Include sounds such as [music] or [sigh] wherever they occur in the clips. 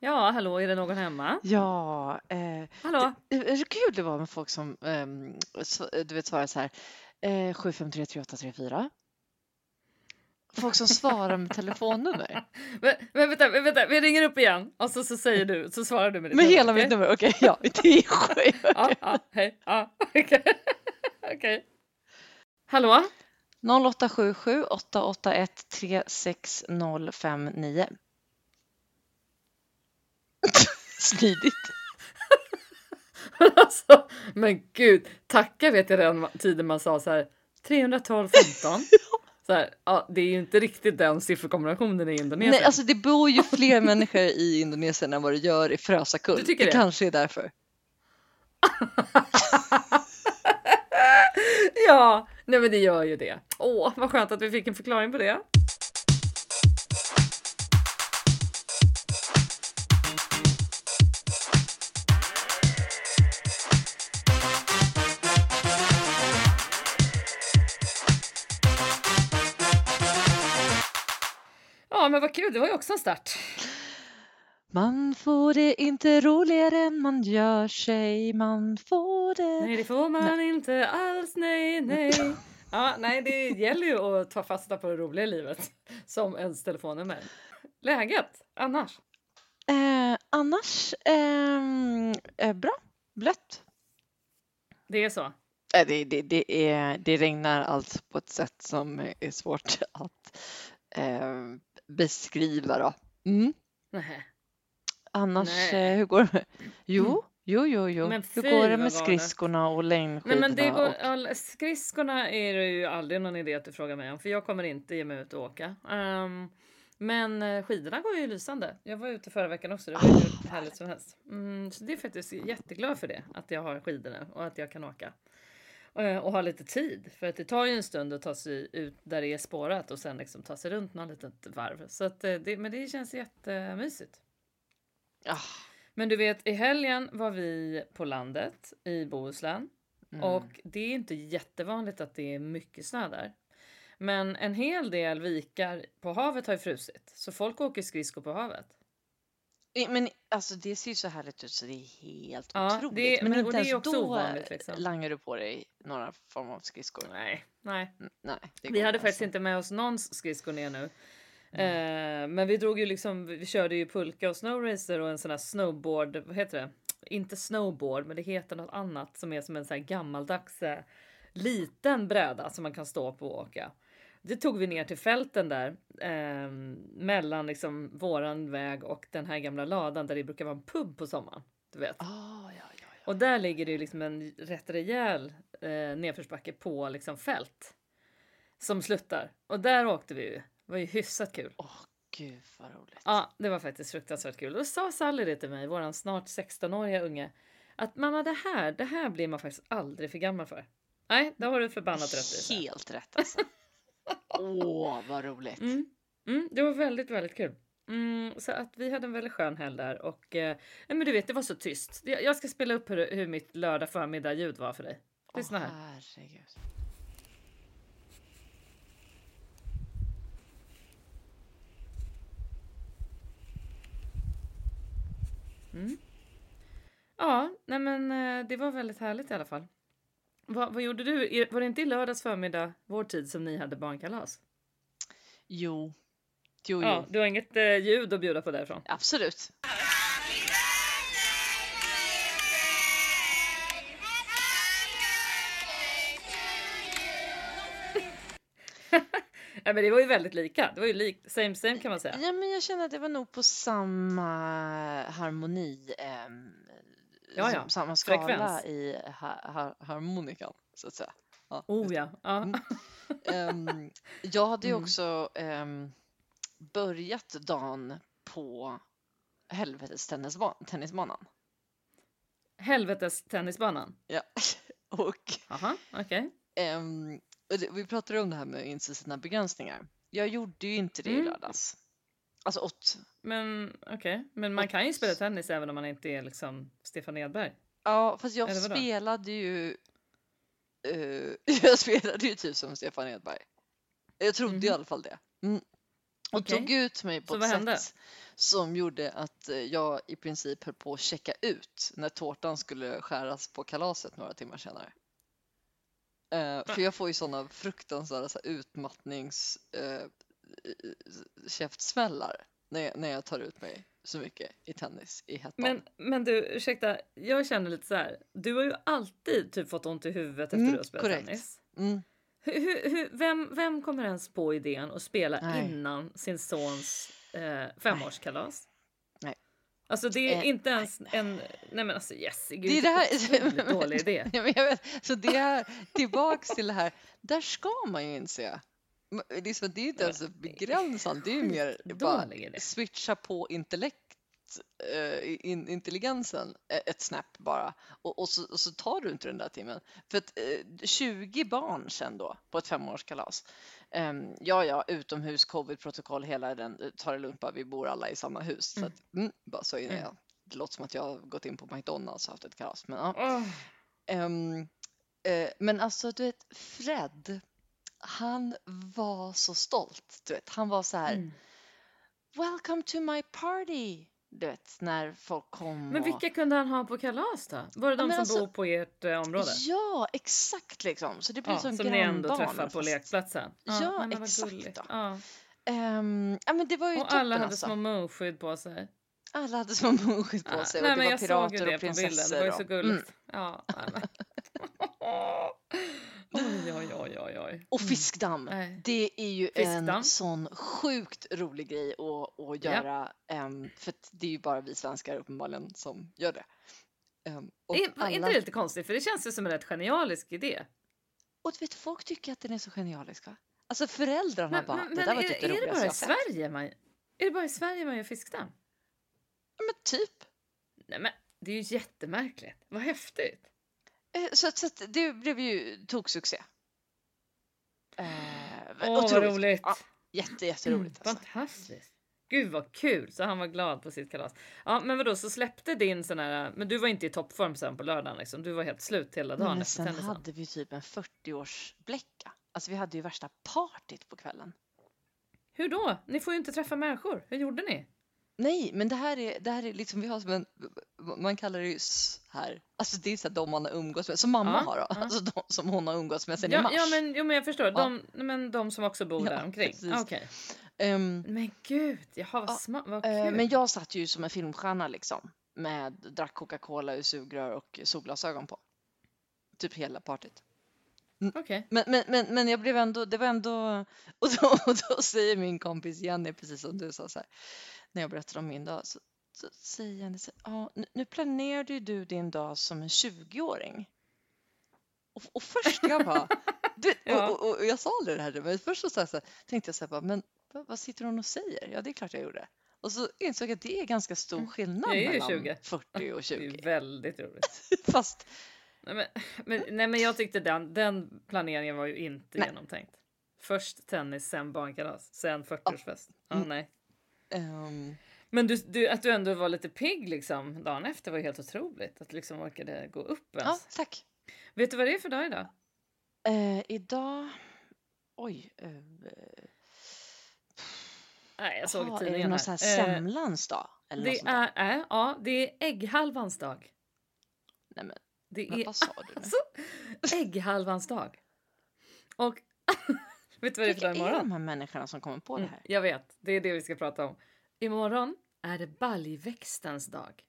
Ja, hallå, är det någon hemma? Ja, eh, Hallå? det, det är så kul det var med folk som sv- du vet svarar så här eh, 7533834. Folk som svarar med telefonnummer. [laughs] Men, men vänta, vänta, vi ringer upp igen och så, så säger du, så svarar du med ditt Med nummer, hela mitt nummer, okej ja, det är sjukt. [laughs] Ja, ja, hej, ja, okej. [laughs] Okej. Hallå? 0877 881 36059. [laughs] Smidigt. [laughs] alltså, men gud, tacka vet jag den tiden man sa så här 312 15. [laughs] Så här, ja, det är ju inte riktigt den sifferkombinationen i Indonesien. Nej, alltså det bor ju fler människor i Indonesien än vad det gör i Frösakull. Du tycker det det? kanske är därför. ja, nej men det gör ju det. Åh, vad skönt att vi fick en förklaring på det. Kul, det var ju också en start. Man får det inte roligare än man gör sig. Man får det. Nej, det får man inte alls. Nej, nej. [laughs] Ja, nej, det gäller ju att ta fasta på det roliga i livet som ens telefonnummer. Läget annars? Eh, annars, ehm, eh, bra. Blött. Det är så. Eh, det, det, det, är, det regnar allt på ett sätt som är svårt att eh, beskriva. Då. Mm. Nej. Annars, Nej. eh, hur går det? Jo, jo, jo, jo. Men hur går det med skridskorna och Nej, längdskidorna? men det går, och... all, skridskorna är det ju aldrig någon idé att du frågar mig om, för jag kommer inte ge mig ut och åka. Ehm, men eh, skidorna går ju lysande. Jag var ute förra veckan också. Det var ju hur härligt som helst. Mm, så det är faktiskt jätteglad för det, att jag har skidor nu och att jag kan åka. Eh, och ha lite tid, för att det tar ju en stund att ta sig ut där det är spårat och sen liksom ta sig runt något litet varv. Så att eh, det, men det känns jättemysigt. Ah, Men du vet, i helgen var vi på landet i Bohuslän. mm. Och det är inte jättevanligt att det är mycket snö där. Men en hel del vikar på havet har ju frusit. Så folk åker skridskor på havet. Men alltså det ser ju så härligt ut så det är helt Ja, otroligt. det- men men- inte det är ens också då ovanligt, liksom. langar du på dig några form av skridskor. Nej, nej. Mm, Nej, Vi hade faktiskt alltså. inte med oss någon skridskor ner nu. Eh, men vi drog ju liksom, vi körde ju pulka och snowracer och en sån här snowboard, vad heter det? Inte snowboard, men det heter något annat som är som en sån här gammaldags eh, liten bräda som man kan stå på och åka. Det tog vi ner till fälten där eh, mellan liksom våran väg och den här gamla ladan där det brukar vara en pub på sommaren. Du vet. Ah, ja, ja, ja. Och där ligger det liksom en rätt rejäl eh, nedförsbacke på liksom fält. Som sluttar. Och där åkte vi ju. Det var ju hyfsat kul. Åh gud vad roligt. Ja, det var faktiskt fruktansvärt kul. Då sa Sally det till mig, våran snart 16-åriga unge. Att mamma det här, det här blir man faktiskt aldrig för gammal för. Nej, det har du förbannat rätt i. Helt rätt alltså. Åh vad roligt. Mm, mm, det var väldigt, väldigt kul. Mm, så att vi hade en väldigt skön helg där och eh, men du vet, det var så tyst. Jag ska spela upp hur, hur mitt lördag förmiddag ljud var för dig. Lyssna här. Åh, herregud. Ja, nej men eh, det var väldigt härligt i alla fall. Vad, vad gjorde du? Var det inte i lördags förmiddag, vår tid, som ni hade barnkalas? Jo. Jo, Ja, jo. du har inget eh, ljud att bjuda på därifrån? Absolut. [laughs] Ja, men det var ju väldigt lika. Det var ju likt, same same kan man säga. Ja, men jag känner att det var nog på samma harmoni. ehm, Ja, ja. Samma skala Frekvens. i ha, ha, harmonikan, så att säga. Ja, Oh ja. ja. [laughs] Ehm, jag hade ju Mm. också ehm, börjat dagen på helvetes tennisba- tennisbanan. Helvetes tennisbanan. Ja. [laughs] Och Jaha, okej. ehm, och det- vi pratade om det här med att inse sina begränsningar. Jag gjorde ju inte det i Mm. lördags. Alltså åt, Men okej, men man kan ju spela tennis även om man inte är liksom Stefan Edberg. ja fast jag spelade ju eh, [laughs] jag spelade ju typ som Stefan Edberg. Jag trodde i Mhm. alla fall det. Mm. Och Okej. tog ut mig på Så ett vad hände? sätt som gjorde att eh, jag i princip höll på att checka ut när tårtan skulle skäras på kalaset några timmar senare. Eh, för jag får ju sådana fruktansvärda så här, utmattnings eh, käftsmällar när jag, när jag tar ut mig så mycket i tennis i hettan. Men, men du, ursäkta, jag känner lite så här. Du har ju alltid typ fått ont i huvudet efter Mm, du har spelat korrekt. tennis. Mm. Hur, hur, hur, vem, vem kommer ens på idén att spela Nej. innan sin sons eh, femårskalas? Nej. Alltså det är Eh, inte ens en... Nej men alltså gud, Det är det här- otroligt [laughs] dålig idé. Men jag vet, så det är tillbaks till det här, där ska man ju inse. Liksom, det är ju inte ens begränsande, det är ju mer bara switcha på intellekt, eh, in, intelligensen ett snäpp bara och, och, så, och så tar du inte den där timmen. För att eh, 20 barn sen då på ett femårskalas. Um, ja, ja, utomhus, covid-protokoll, hela den, ta det lugnt bara, vi bor alla i samma hus. Så Mm. att, mm, bara så innan Mm. jag, det låter som att jag har gått in på McDonalds och haft ett kalas. Men, ja. Ehm, eh, men alltså, du vet, Fred, han var så stolt. Du vet, han var så här, mm. Welcome to my party! Du vet, när folk kom. Men och... vilka kunde han ha på kalas då? Var det de men som alltså- bor på ert eh, område? Ja, exakt liksom. Så det blir Ja, som som ni ändå träffar på fast- lekplatsen? Ja, vad exakt. Ja. Ehm, ja, men det var ju Och toppen alla hade alltså. små munskydd på sig. Alla hade små munskydd på Ja, sig nej, och det men var jag såg pirater ju det och på bilden. prinsessor. Det var ju så och- gulligt. Mm. Ja, nej. [laughs] [laughs] oj, oj, oj, oj, oj. Och fiskdamm. Nej. Det är ju Fiskdamm. en sån sjukt rolig grej att, att Ja. göra. ehm, för det är ju bara vi svenskar uppenbarligen som gör det. Ehm, och, Är, är inte alla, det lite konstigt? För det känns ju som en rätt genialisk idé. och du vet, folk tycker att den är så genialisk. Va? Alltså föräldrarna Men, bara, men, det men där var är, typ det det roligaste bara i. Sverige man... Är det bara i Sverige man gör fiskdamm? Ja, men typ. Nej men det är ju jättemärkligt. Vad häftigt. Eh, Så, så det blev ju toksuccé. Eh, Åh vad roligt. Ja, jätte, jätteroligt. Alltså. Fantastiskt. Gud vad kul, så han var glad på sitt kalas. Ja men vadå så släppte din sån här, men du var inte i toppform sen på lördagen liksom. Du var helt slut hela dagen Men sen hade vi typ en 40-årsbläcka. Alltså vi hade ju värsta partyt på kvällen. Hur då? Ni får ju inte träffa människor. Hur gjorde ni? Nej, men det här är, det här är liksom, vi har som en, man kallar det ju här, alltså det är så här de man har umgåtts med, som mamma Ja, har då, ja. alltså de som hon har umgåtts med sen i Ja, mars. ja men, jo, men jag förstår. De, men de som också bor där omkring. Ah, Okej. Ehm, Men gud, jaha vad smart, vad eh, kul. men jag satt ju som en filmstjärna liksom, med drack Coca-Cola ur sugrör och solglasögon på. Typ hela partyt. Okej. Men, men, men, men jag blev ändå, det var ändå, [laughs] och då, och då säger min kompis Jenny, precis som du sa så här, när jag berättade om min dag, så, så säger Jenny så nu, nu planerade ju du din dag som en 20-åring. Och, och först jag bara, [laughs] du, Ja. och, och, och jag sa aldrig det här, men först så, så, här, så tänkte jag så här, bara, men vad, vad sitter hon och säger? Ja, det är klart jag gjorde. Och så insåg jag att det är ganska stor skillnad Mm. Ju mellan 20. 40 och Det är 20. väldigt roligt. [laughs] Fast Nej men, men, nej, men jag tyckte den, den planeringen var ju inte Nej. genomtänkt. Först tennis, sen barnkalas, sen 40-årsfest. Ja, Mm. nej. Ehm, Men du, du, att du ändå var lite pigg liksom dagen efter var helt otroligt. Att du liksom orkade gå upp ens. ja, tack. Vet du vad det är för dag idag? Eh, idag, oj. eh, Nej, jag såg Jaha, i är det tidningen någon sån här. semlans dag? Eller det är, äh, ja, det är ägghalvans dag. Nej, men, Det men är vad sa du nu? [laughs] alltså ägghalvans dag. Och [laughs] vet du vad det är för Vilka dag är imorgon? de här människorna som kommer på det Mm, här? jag vet, det är det vi ska prata om. Imorgon är det baljväxtens dag.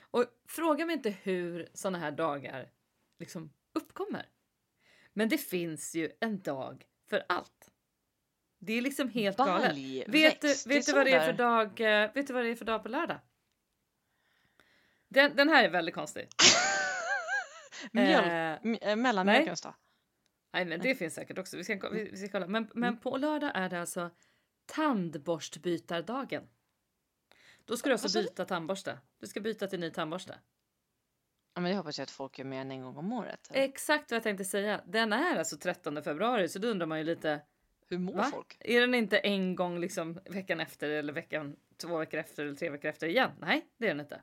Och fråga mig inte hur såna här dagar liksom uppkommer. Men det finns ju en dag för allt. Det är liksom helt galet. Vet du, är vet du vad det är för dag? eh, Vet du vad det är för dag på lördag? Den, den här är väldigt konstig. [laughs] Mjölk, Eh, eh, mellanmjölkens dag. Nej, men det finns säkert också. Vi ska, vi, vi ska kolla. Men, men på lördag är det alltså tandborstbytardagen. Då ska du alltså du? byta tandborste. Du ska byta till ny tandborste. Ja, men det hoppas jag att folk gör mer än en gång om året. Exakt vad jag tänkte säga. Den är alltså 13 februari, så då undrar man ju lite. Hur mår Va? folk? Är den inte en gång liksom veckan efter eller veckan två veckor efter eller tre veckor efter igen? Nej, det är den inte.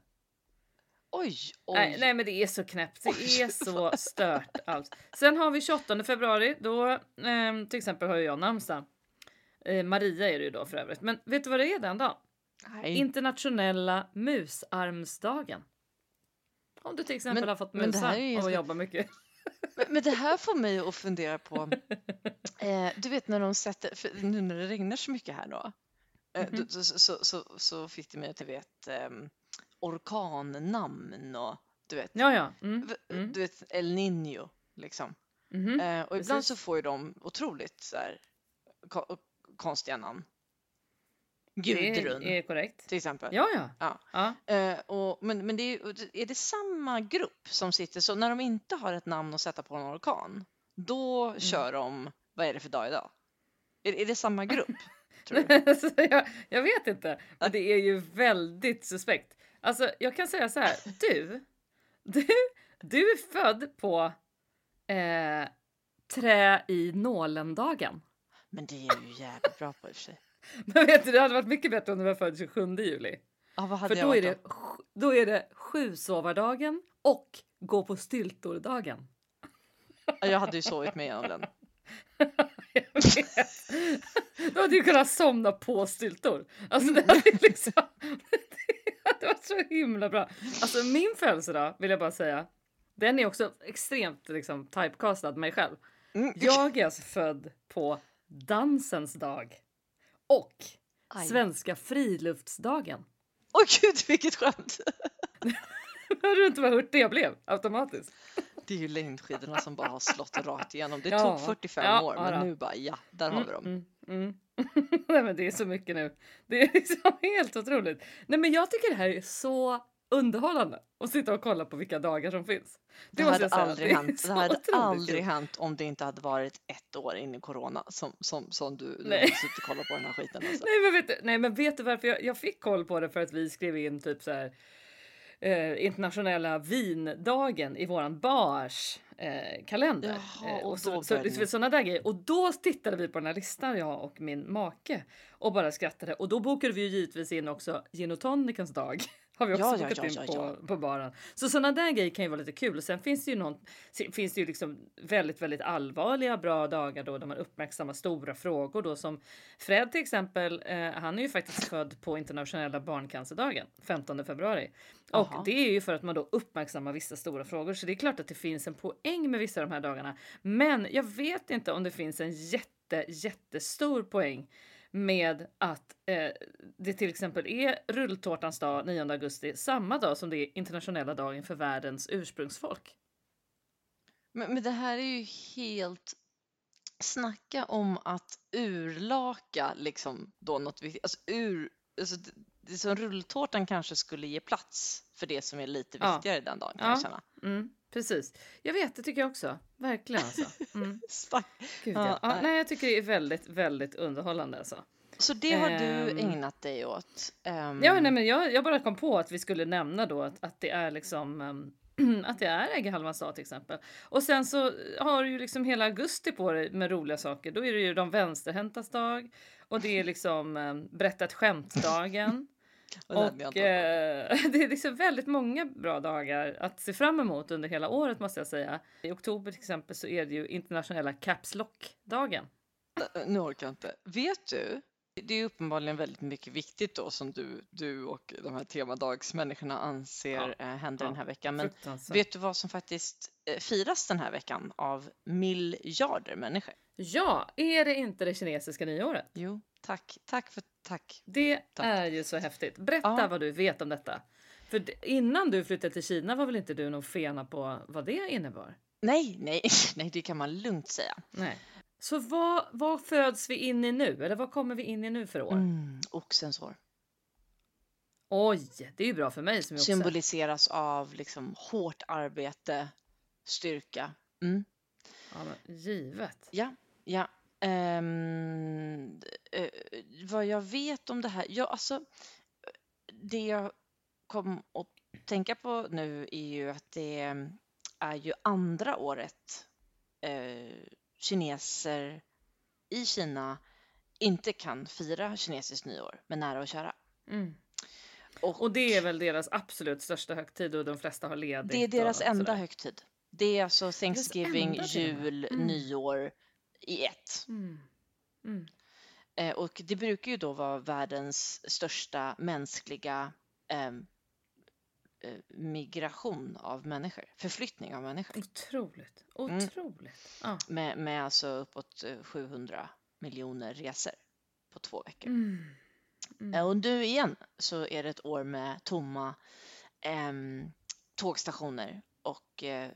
Oj, oj. Nej, nej, men det är så knäppt. Det Oj. är så stört allt. Sen har vi 28 februari. Då ehm, till exempel har jag namnsdag. Eh, Maria är det ju då för övrigt. Men vet du vad det är den dagen? Nej. Internationella musarmsdagen. Om du till exempel Men- har fått musar och ganska- jobbar mycket. [laughs] Men, men det här får mig att fundera på, [laughs] eh, du vet när de sätter, för nu när det regnar så mycket här då, eh, Mhm. då- så, så, så, så fick det mig att jag vet ehm, orkannamn och du vet, Ja, ja. Mm. Mm. du vet El Niño liksom. Mhm. Eh, och ibland precis. så får ju de otroligt så här, ko- konstiga namn. Gudrun Det är korrekt. till exempel. Ja, ja. Ja. ja. Eh, och, men men det är, är det samma grupp som sitter så när de inte har ett namn att sätta på en orkan, då Mm. kör de, vad är det för dag idag? Är, är det samma grupp? [laughs] tror du? Så jag, jag vet inte, men det är ju väldigt suspekt. Alltså, jag kan säga så här. Du, du, du är född på eh, trä i nålen-dagen. Men det är ju jävligt bra på i och för sig. [laughs] Men vet du, det hade varit mycket bättre om du var född 27 juli. Ja, vad hade För jag då är, varit det, sj- då är det sjusovardagen och gå på styltor-dagen. Ja, Jag hade ju sovit mig igenom den. Jag vet. [laughs] Då hade du kunnat somna på styltor. Alltså det hade liksom... [laughs] Det hade varit så himla bra. Alltså min födelsedag vill jag bara säga. Den är också extremt liksom typecastad mig själv. Mm. Jag är alltså född på dansens dag. Och Aj. svenska friluftsdagen. Åh gud, vilket skämt! [laughs] Har du inte vad hurt det blev automatiskt? Det är ju längdskidorna som bara har slått rakt igenom. Det Ja, tog 45 ja, år, ja men nu bara ja, där har vi dem. Mm, mm. [laughs] Nej men det är så mycket nu. Det är [laughs] liksom helt otroligt. Nej men jag tycker det här är så underhållande att sitta och kolla på vilka dagar som finns. Det, måste hade aldrig är hänt. Det hade aldrig hänt om det inte hade varit ett år in i corona som, som, som du, suttit och kollat på den här skiten. Alltså. [laughs] Nej men vet du, nej, men vet du varför jag, jag fick koll på det? För att vi skrev in typ så här eh, internationella vindagen i våran bars eh, kalender. Jaha, Eh, och och så, så, ni- sådana där grejer. Och då tittade vi på den här listan, jag och min make, och bara skrattade. Och då bokade vi ju givetvis in också gin och tonicens dag. [laughs] Har vi också Ja, bokat ja, in ja, på, ja. på baren. Så sådana där grejer kan ju vara lite kul. Och sen finns det ju någon, finns det ju liksom väldigt, väldigt allvarliga bra dagar då där man uppmärksammar stora frågor då som Fred till exempel. Eh, han är ju faktiskt [laughs] född på internationella barncancerdagen 15 februari och Jaha. det är ju för att man då uppmärksammar vissa stora frågor. Så det är klart att det finns en poäng med vissa av de här dagarna. Men jag vet inte om det finns en jätte, jättestor poäng med att eh, det till exempel är rulltårtans dag 9 augusti samma dag som det är internationella dagen för världens ursprungsfolk. Men, men det här är ju helt... Snacka om att urlaka liksom då något viktigt. Alltså ur... Alltså, det, det som rulltårtan kanske skulle ge plats för det som är lite Ja. viktigare den dagen kan Ja. jag känna. Mm, precis. Jag vet, det tycker jag också. Verkligen alltså. Mm, [laughs] gud, Ja, ja. Nej. jag tycker det är väldigt, väldigt underhållande alltså. Så det har Ehm. du ägnat dig åt? Ehm, Ja, nej, men jag, jag bara kom på att vi skulle nämna då att, att det är liksom ehm, [clears throat] att det är ägghalvans dag till exempel. Och sen så har du ju liksom hela augusti på dig med roliga saker. Då är det ju de vänsterhäntas dag och det är [laughs] liksom um, berätta ett skämt-dagen. Och och eh, [laughs] det är liksom väldigt många bra dagar att se fram emot under hela året måste jag säga. I oktober till exempel så är det ju internationella Caps Lock-dagen. Nu orkar jag inte. Vet du? Det är uppenbarligen väldigt mycket viktigt då som du, du och de här temadagsmänniskorna anser eh, händer Ja, den här veckan. Men vet du vad som faktiskt eh, firas den här veckan av miljarder människor? Ja, är det inte det kinesiska nyåret? Jo, tack. Tack för tack. Det Tack. är ju så häftigt. Berätta Ja. vad du vet om detta. För innan du flyttade till Kina var väl inte du någon fena på vad det innebar? Nej, nej, [laughs] nej, det kan man lugnt säga. Nej. Så vad, vad föds vi in i nu? Eller vad kommer vi in i nu för år? Mm, oxens hår Oj, det är ju bra för mig som är oxe. symboliseras av liksom hårt arbete, styrka. Mm. Ja, givet. Ja, ja. Ehm, eh, vad jag vet om det här, ja alltså det jag kom att tänka på nu är ju att det är ju andra året eh, kineser i Kina inte kan fira kinesiskt nyår med nära och kära. Mm. Och, Och det är väl deras absolut största högtid och de flesta har ledigt. det är deras enda högtid. Det är alltså Thanksgiving, med. jul, Mm. nyår i ett. Mm. Mm. Eh, och det brukar ju då vara världens största mänskliga ehm, eh, migration av människor, förflyttning av människor. Otroligt. Mm. Otroligt. Ja. Med, med alltså uppåt eh, 700 miljoner resor på två veckor. Mm. Mm. Eh, Och nu igen så är det ett år med tomma ehm, tågstationer och eh, eh,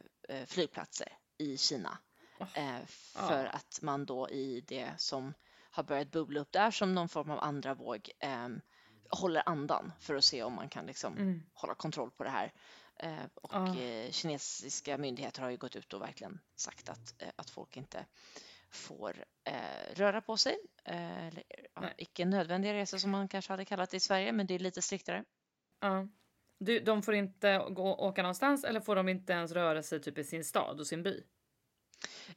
flygplatser i Kina. Eh, för ja. att man då i det som har börjat bubbla upp där som någon form av andra våg ehm, håller andan för att se om man kan liksom Mm. hålla kontroll på det här. Eh, och eh, kinesiska myndigheter har ju gått ut och verkligen sagt att, eh, att folk inte får eh, röra på sig. Eh, eller, ja, icke nödvändiga resor som man kanske hade kallat det i Sverige, men det är lite striktare. Ja. Du, de får inte gå, åka någonstans eller får de inte ens röra sig typ i sin stad och sin by?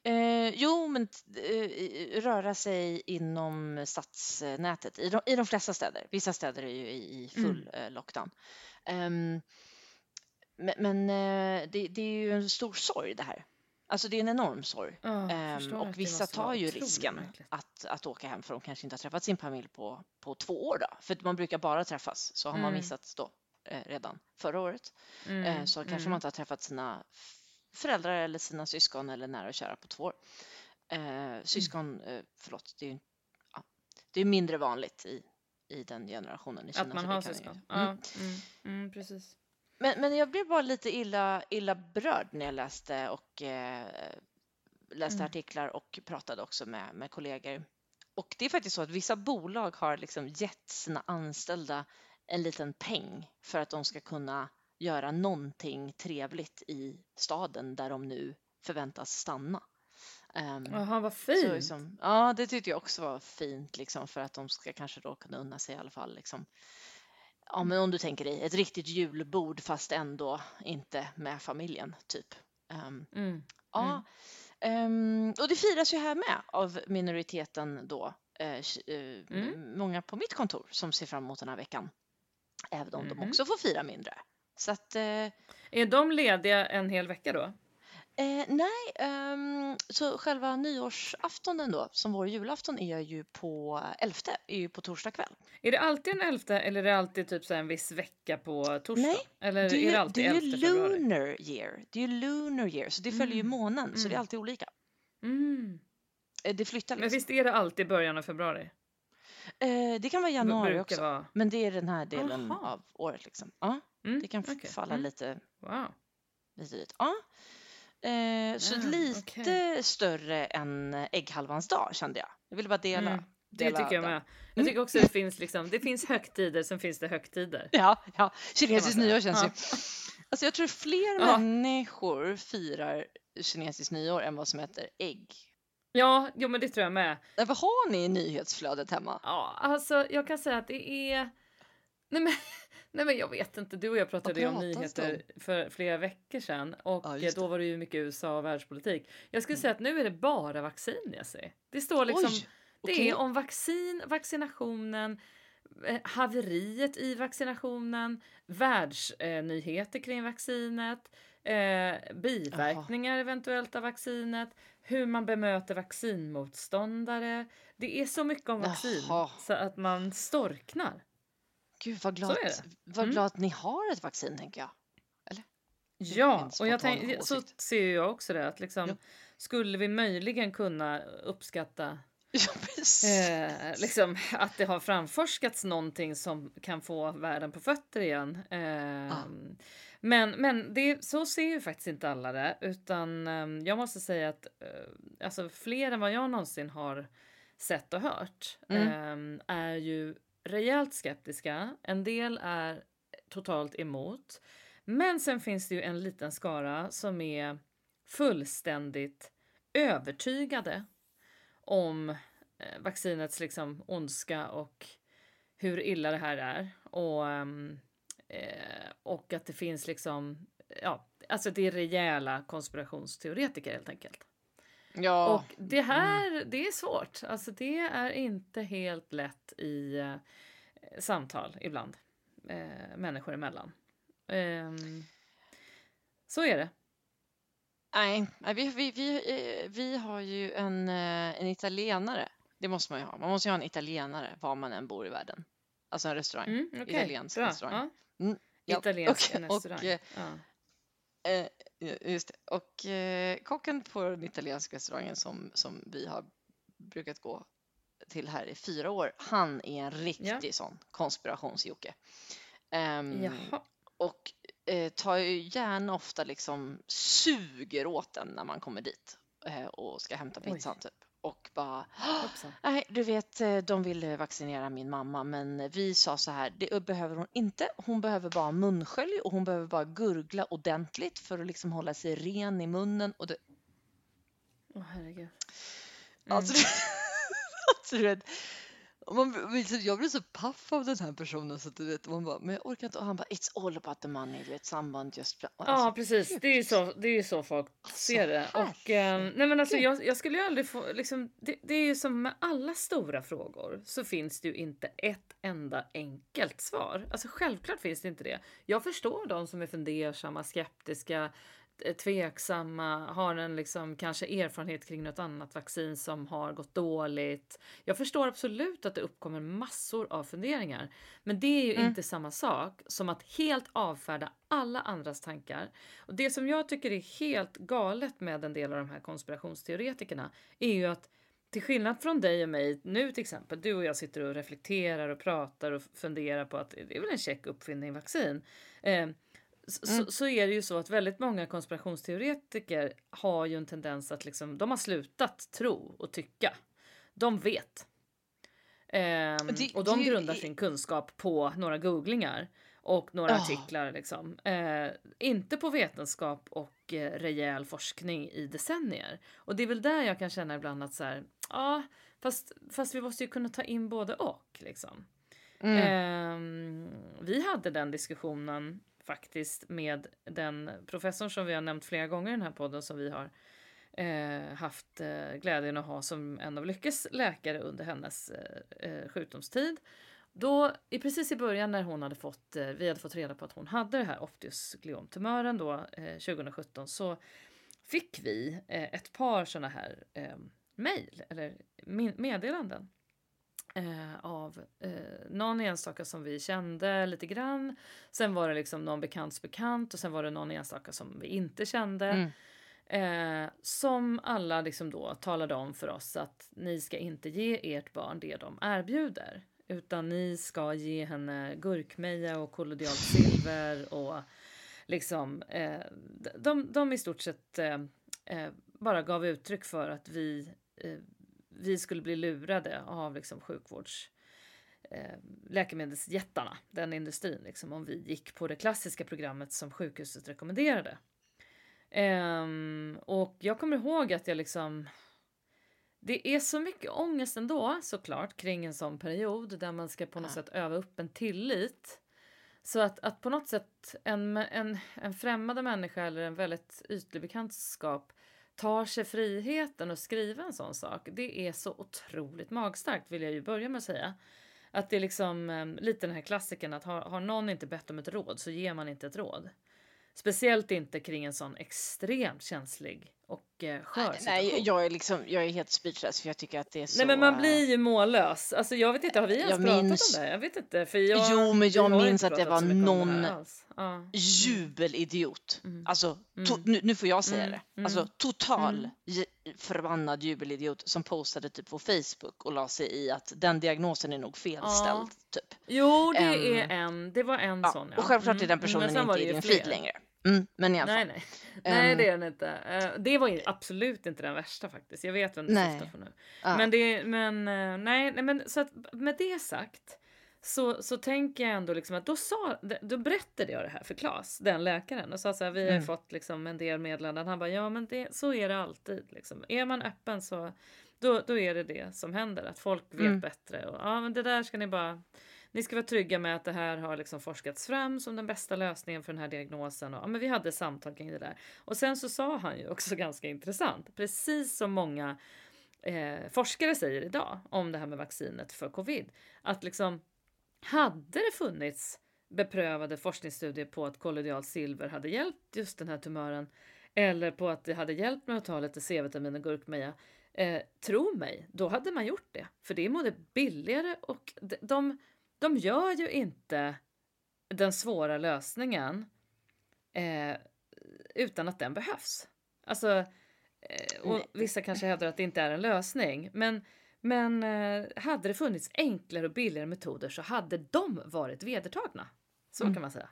Eh, jo, men eh, röra sig inom stadsnätet i de, i de flesta städer. Vissa städer är ju i, i full eh, lockdown. Ehm, men men eh, det, det är ju en stor sorg det här. Alltså det är en enorm sorg. Ja, det och vissa tar ju risken att, att åka hem för de kanske inte har träffat sin familj på, på två år. Då. För man brukar bara träffas, så har man Mm. missat då redan förra året. Eh, Mm, så kanske mm. man inte har träffat sina föräldrar eller sina syskon eller nära och kära på två år. Mm. Eh, syskon, eh, förlåt, det är ju ja, det är mindre vanligt i, i den generationen i Kina. Att man har syskon? Mm. Ja, mm, mm, precis. Men, men jag blev bara lite illa, illa berörd när jag läste och eh, läste Mm. artiklar och pratade också med, med kollegor. Och det är faktiskt så att vissa bolag har liksom gett sina anställda en liten peng för att de ska kunna göra någonting trevligt i staden där de nu förväntas stanna. Ehm, Jaha, vad fint! liksom, ja, det tyckte jag också var fint liksom, för att de ska kanske då kunna unna sig i alla fall. Liksom. Ja, men om du tänker dig ett riktigt julbord fast ändå inte med familjen, typ. Ehm, Mm. ja, ehm, och det firas ju här med av minoriteten då. eh, Mm. Många på mitt kontor som ser fram emot den här veckan. Även om de Mhm. också får fira mindre. Så att eh, Är de lediga en hel vecka då? Eh, nej, ehm, så själva nyårsaftonen då, som vår julafton är ju på elfte, är ju på torsdag kväll. Är det alltid en elfte eller är det alltid typ så en viss vecka på torsdag? Nej, eller Det är är ju, det alltid det är 11 ju lunar year, det är ju lunar year, så det följer ju Mm, månen, så det är mm. alltid olika. Mm. Eh, Det flyttar Men liksom. visst är det alltid början av februari? Eh, det kan vara januari brukar också, vara. men det är den här delen Aha. av året liksom. Ja, Mm. det kan f- okej. falla Mm. lite, Wow. lite. Ja. Eh, så Ah, lite större än ägghalvans dag kände jag. Jag ville bara dela. Mm. Det dela tycker jag den. med. Jag tycker också det finns liksom, det finns högtider, sen finns det högtider. Ja, ja. kinesiskt säga. nyår känns ju... Ja. Alltså jag tror fler Ja. människor firar kinesiskt nyår än vad som heter ägg. Ja, jo men det tror jag med. Nej, Vad har ni i nyhetsflödet hemma? Ja, alltså jag kan säga att det är... Nej men, [laughs] nej men jag vet inte, du och jag pratade ju om nyheter för flera veckor sedan och Ja, eh, då var det ju mycket USA och världspolitik. Jag skulle säga att nu är det bara vaccin jag ser. Det står liksom, Oj, det okej. är om vaccin, vaccinationen, eh, haveriet i vaccinationen, världsnyheter kring vaccinet, eh, biverkningar eventuellt av vaccinet, hur man bemöter vaccinmotståndare. Det är så mycket om vaccin Jaha. så att man storknar. Gud vad glad, vad Mm. glad att ni har ett vaccin tänker jag. är Ja, och jag tänk, så ser jag också det att liksom Ja. skulle vi möjligen kunna uppskatta [laughs] Ja, eh, liksom att det har framforskats någonting som kan få världen på fötter igen. Eh, Men, men det, så ser ju faktiskt inte alla det, utan eh, jag måste säga att eh, alltså fler än vad jag någonsin har sett och hört Mm. eh, är ju rejält skeptiska. En del är totalt emot. Men sen finns det ju en liten skara som är fullständigt övertygade om eh, vaccinets liksom ondska och hur illa det här är. Och, ehm, eh, och att det finns liksom, ja, alltså det är rejäla konspirationsteoretiker helt enkelt. Ja, Och det här, det är svårt. Alltså det är inte helt lätt i eh, samtal ibland, eh, människor emellan. Ehm, så är det. nej, nej, vi, vi, vi, eh, vi har ju en, eh, en italienare Det måste man ju ha. Man måste ju ha en italienare var man än bor i världen. Alltså en restaurang. Mm, okej. Italiensk Bra. restaurang. Ja. Mm, ja. Italiensk Och- restaurang. Och, eh, ja. Eh, just det. Och eh, kocken på den italienska restaurangen som, som vi har brukat gå till här i fyra år, han är en riktig sån konspirationsjocke. Jaha. och eh, tar ju gärna ofta liksom suger åt den när man kommer dit eh, och ska hämta Oj. pizzan typ. Och bara Hoppsan. Nej, du vet, eh, de ville vaccinera min mamma, men vi sa så här, det behöver hon inte. Hon behöver bara munskölj och hon behöver bara gurgla ordentligt för att liksom hålla sig ren i munnen. Och det, Åh herregud. Mm. alltså, [laughs] alltså, du vet, man, så- jag blir så paff av den här personen så att du vet, man bara, men jag orkar inte. Och han bara, it's all about the money, du vet, samband just... Ja Alltså, precis, det är ju så, det är ju så folk ser det. Och, eh, nej men alltså, jag, jag skulle ju aldrig få, liksom, det, det är ju som med alla stora frågor så finns det ju inte ett enda enkelt svar. Alltså självklart finns det inte det. Jag förstår de som är fundersamma, skeptiska, eh, tveksamma, har en liksom kanske erfarenhet kring något annat vaccin som har gått dåligt. Jag förstår absolut att det uppkommer massor av funderingar. Men det är ju Mm. inte samma sak som att helt avfärda alla andras tankar. Och det som jag tycker är helt galet med en del av de här konspirationsteoretikerna är ju att till skillnad från dig och mig nu till exempel, du och jag sitter och reflekterar och pratar och funderar på att det är väl en check uppfinning vaccin. Eh, Mm. så, så är det ju så att väldigt många konspirationsteoretiker har ju en tendens att liksom, de har slutat tro och tycka. De vet. Ehm, Det- och de det- grundar sin kunskap på några googlingar och några Ja. artiklar. Liksom. Eh, inte på vetenskap och eh, rejäl forskning i decennier. Och det är väl där jag kan känna ibland att så här, ja, fast, fast vi måste ju kunna ta in både och. Liksom. mm. Ehm, vi hade den diskussionen faktiskt med den professorn som vi har nämnt flera gånger i den här podden som vi har eh, haft eh, glädjen att ha som en av Lyckes läkare under hennes eh, eh sjukdomstid. Då, i precis i början när hon hade fått, eh, vi hade fått reda på att hon hade det här optius gliomtumören då eh, 2017 så fick vi eh, ett par såna här eh, mejl eller meddelanden eh, av eh, någon enstaka som vi kände lite grann. Sen var det liksom någon bekants bekant och sen var det någon enstaka som vi inte kände. Mm. Eh, som alla liksom då talade om för oss att ni ska inte ge ert barn det de erbjuder. Utan ni ska ge henne gurkmeja och kollodialt silver och liksom eh, de, de i stort sett eh, eh, bara gav uttryck för att vi, eh, vi skulle bli lurade av liksom sjukvårds eh, läkemedelsjättarna, den industrin, liksom, om vi gick på det klassiska programmet som sjukhuset rekommenderade. Ehm, och jag kommer ihåg att jag liksom... Det är så mycket ångest ändå såklart kring en sån period där man ska på något Ja. sätt öva upp en tillit. Så att, att på något sätt en, en, en främmande människa eller en väldigt ytlig bekantskap tar sig friheten att skriva en sån sak. Det är så otroligt magstarkt vill jag ju börja med att säga. Att det är liksom eh, lite den här klassiken att har, har någon inte bett om ett råd så ger man inte ett råd. Speciellt inte kring en sån extremt känslig och eh, skör Nej, situation. jag är liksom, jag är helt speechless för jag tycker att det är så... Nej men man eh, blir ju mållös. Alltså jag vet inte, har vi ens Jag pratat minns- om det? Jag vet inte. För jag, Jo, men jag minns att det var det någon alls. Ja. jubelidiot. Mm. Alltså, to, Mm. nu, nu får jag säga Mm, det. mm, Alltså total mm. förbannad jubelidiot som postade typ på Facebook och la sig i att den diagnosen är nog felställd. Typ. Jo, det Em, är en. Det var en Ja, sån. och självklart är Mm, den mm, personen inte det i din fler. längre. Mm, men i alla Nej, fall. nej. Nej, Em, det är den inte. Eh, Det var absolut inte den värsta faktiskt. Jag vet vem du Nej. syftar på nu. ja. Men det, men eh, nej, nej, men så att med det sagt så, så tänker jag ändå liksom att då, sa, då berättade jag det här för Claes, den läkaren, och sa så här, vi har Mm. fått liksom en del meddelanden. Han bara, ja men det, så är det alltid. Liksom. Är man öppen så då, då är det det som händer, att folk vet Mm. bättre. Och, ja men det där ska ni bara, ni ska vara trygga med att det här har liksom forskats fram som den bästa lösningen för den här diagnosen. Och, ja, men vi hade samtal kring det där. Och sen så sa han ju också [laughs] ganska intressant, precis som många eh, forskare säger idag om det här med vaccinet för covid. Att liksom, hade det funnits beprövade forskningsstudier på att kollodialt silver hade hjälpt just den här tumören eller på att det hade hjälpt med att ta lite C-vitamin och gurkmeja Eh, tro mig, då hade man gjort det. För det är både billigare och de, de, de gör ju inte den svåra lösningen eh, utan att den behövs. Alltså, eh, och vissa kanske hävdar att det inte är en lösning, men men eh, hade det funnits enklare och billigare metoder så hade de varit vedertagna. Så Mm. kan man säga.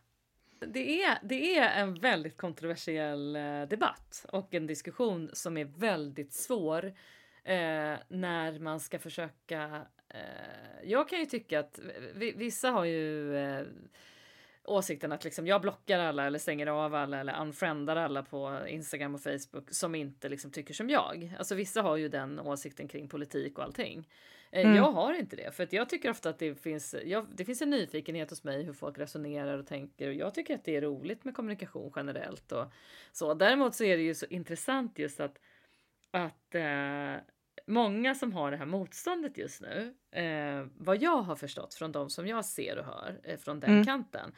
Det är, det är en väldigt kontroversiell eh, debatt och en diskussion som är väldigt svår eh, när man ska försöka... Eh, jag kan ju tycka att vi- vissa har ju eh, åsikten att liksom jag blockar alla eller stänger av alla eller unfriendar alla på Instagram och Facebook som inte liksom tycker som jag. Alltså vissa har ju den åsikten kring politik och allting. Eh, Mm. Jag har inte det för att jag tycker ofta att det finns, jag, det finns en nyfikenhet hos mig hur folk resonerar och tänker och jag tycker att det är roligt med kommunikation generellt och så. Däremot så är det ju så intressant just att att eh, många som har det här motståndet just nu, eh, vad jag har förstått från de som jag ser och hör eh, från den Mm. kanten.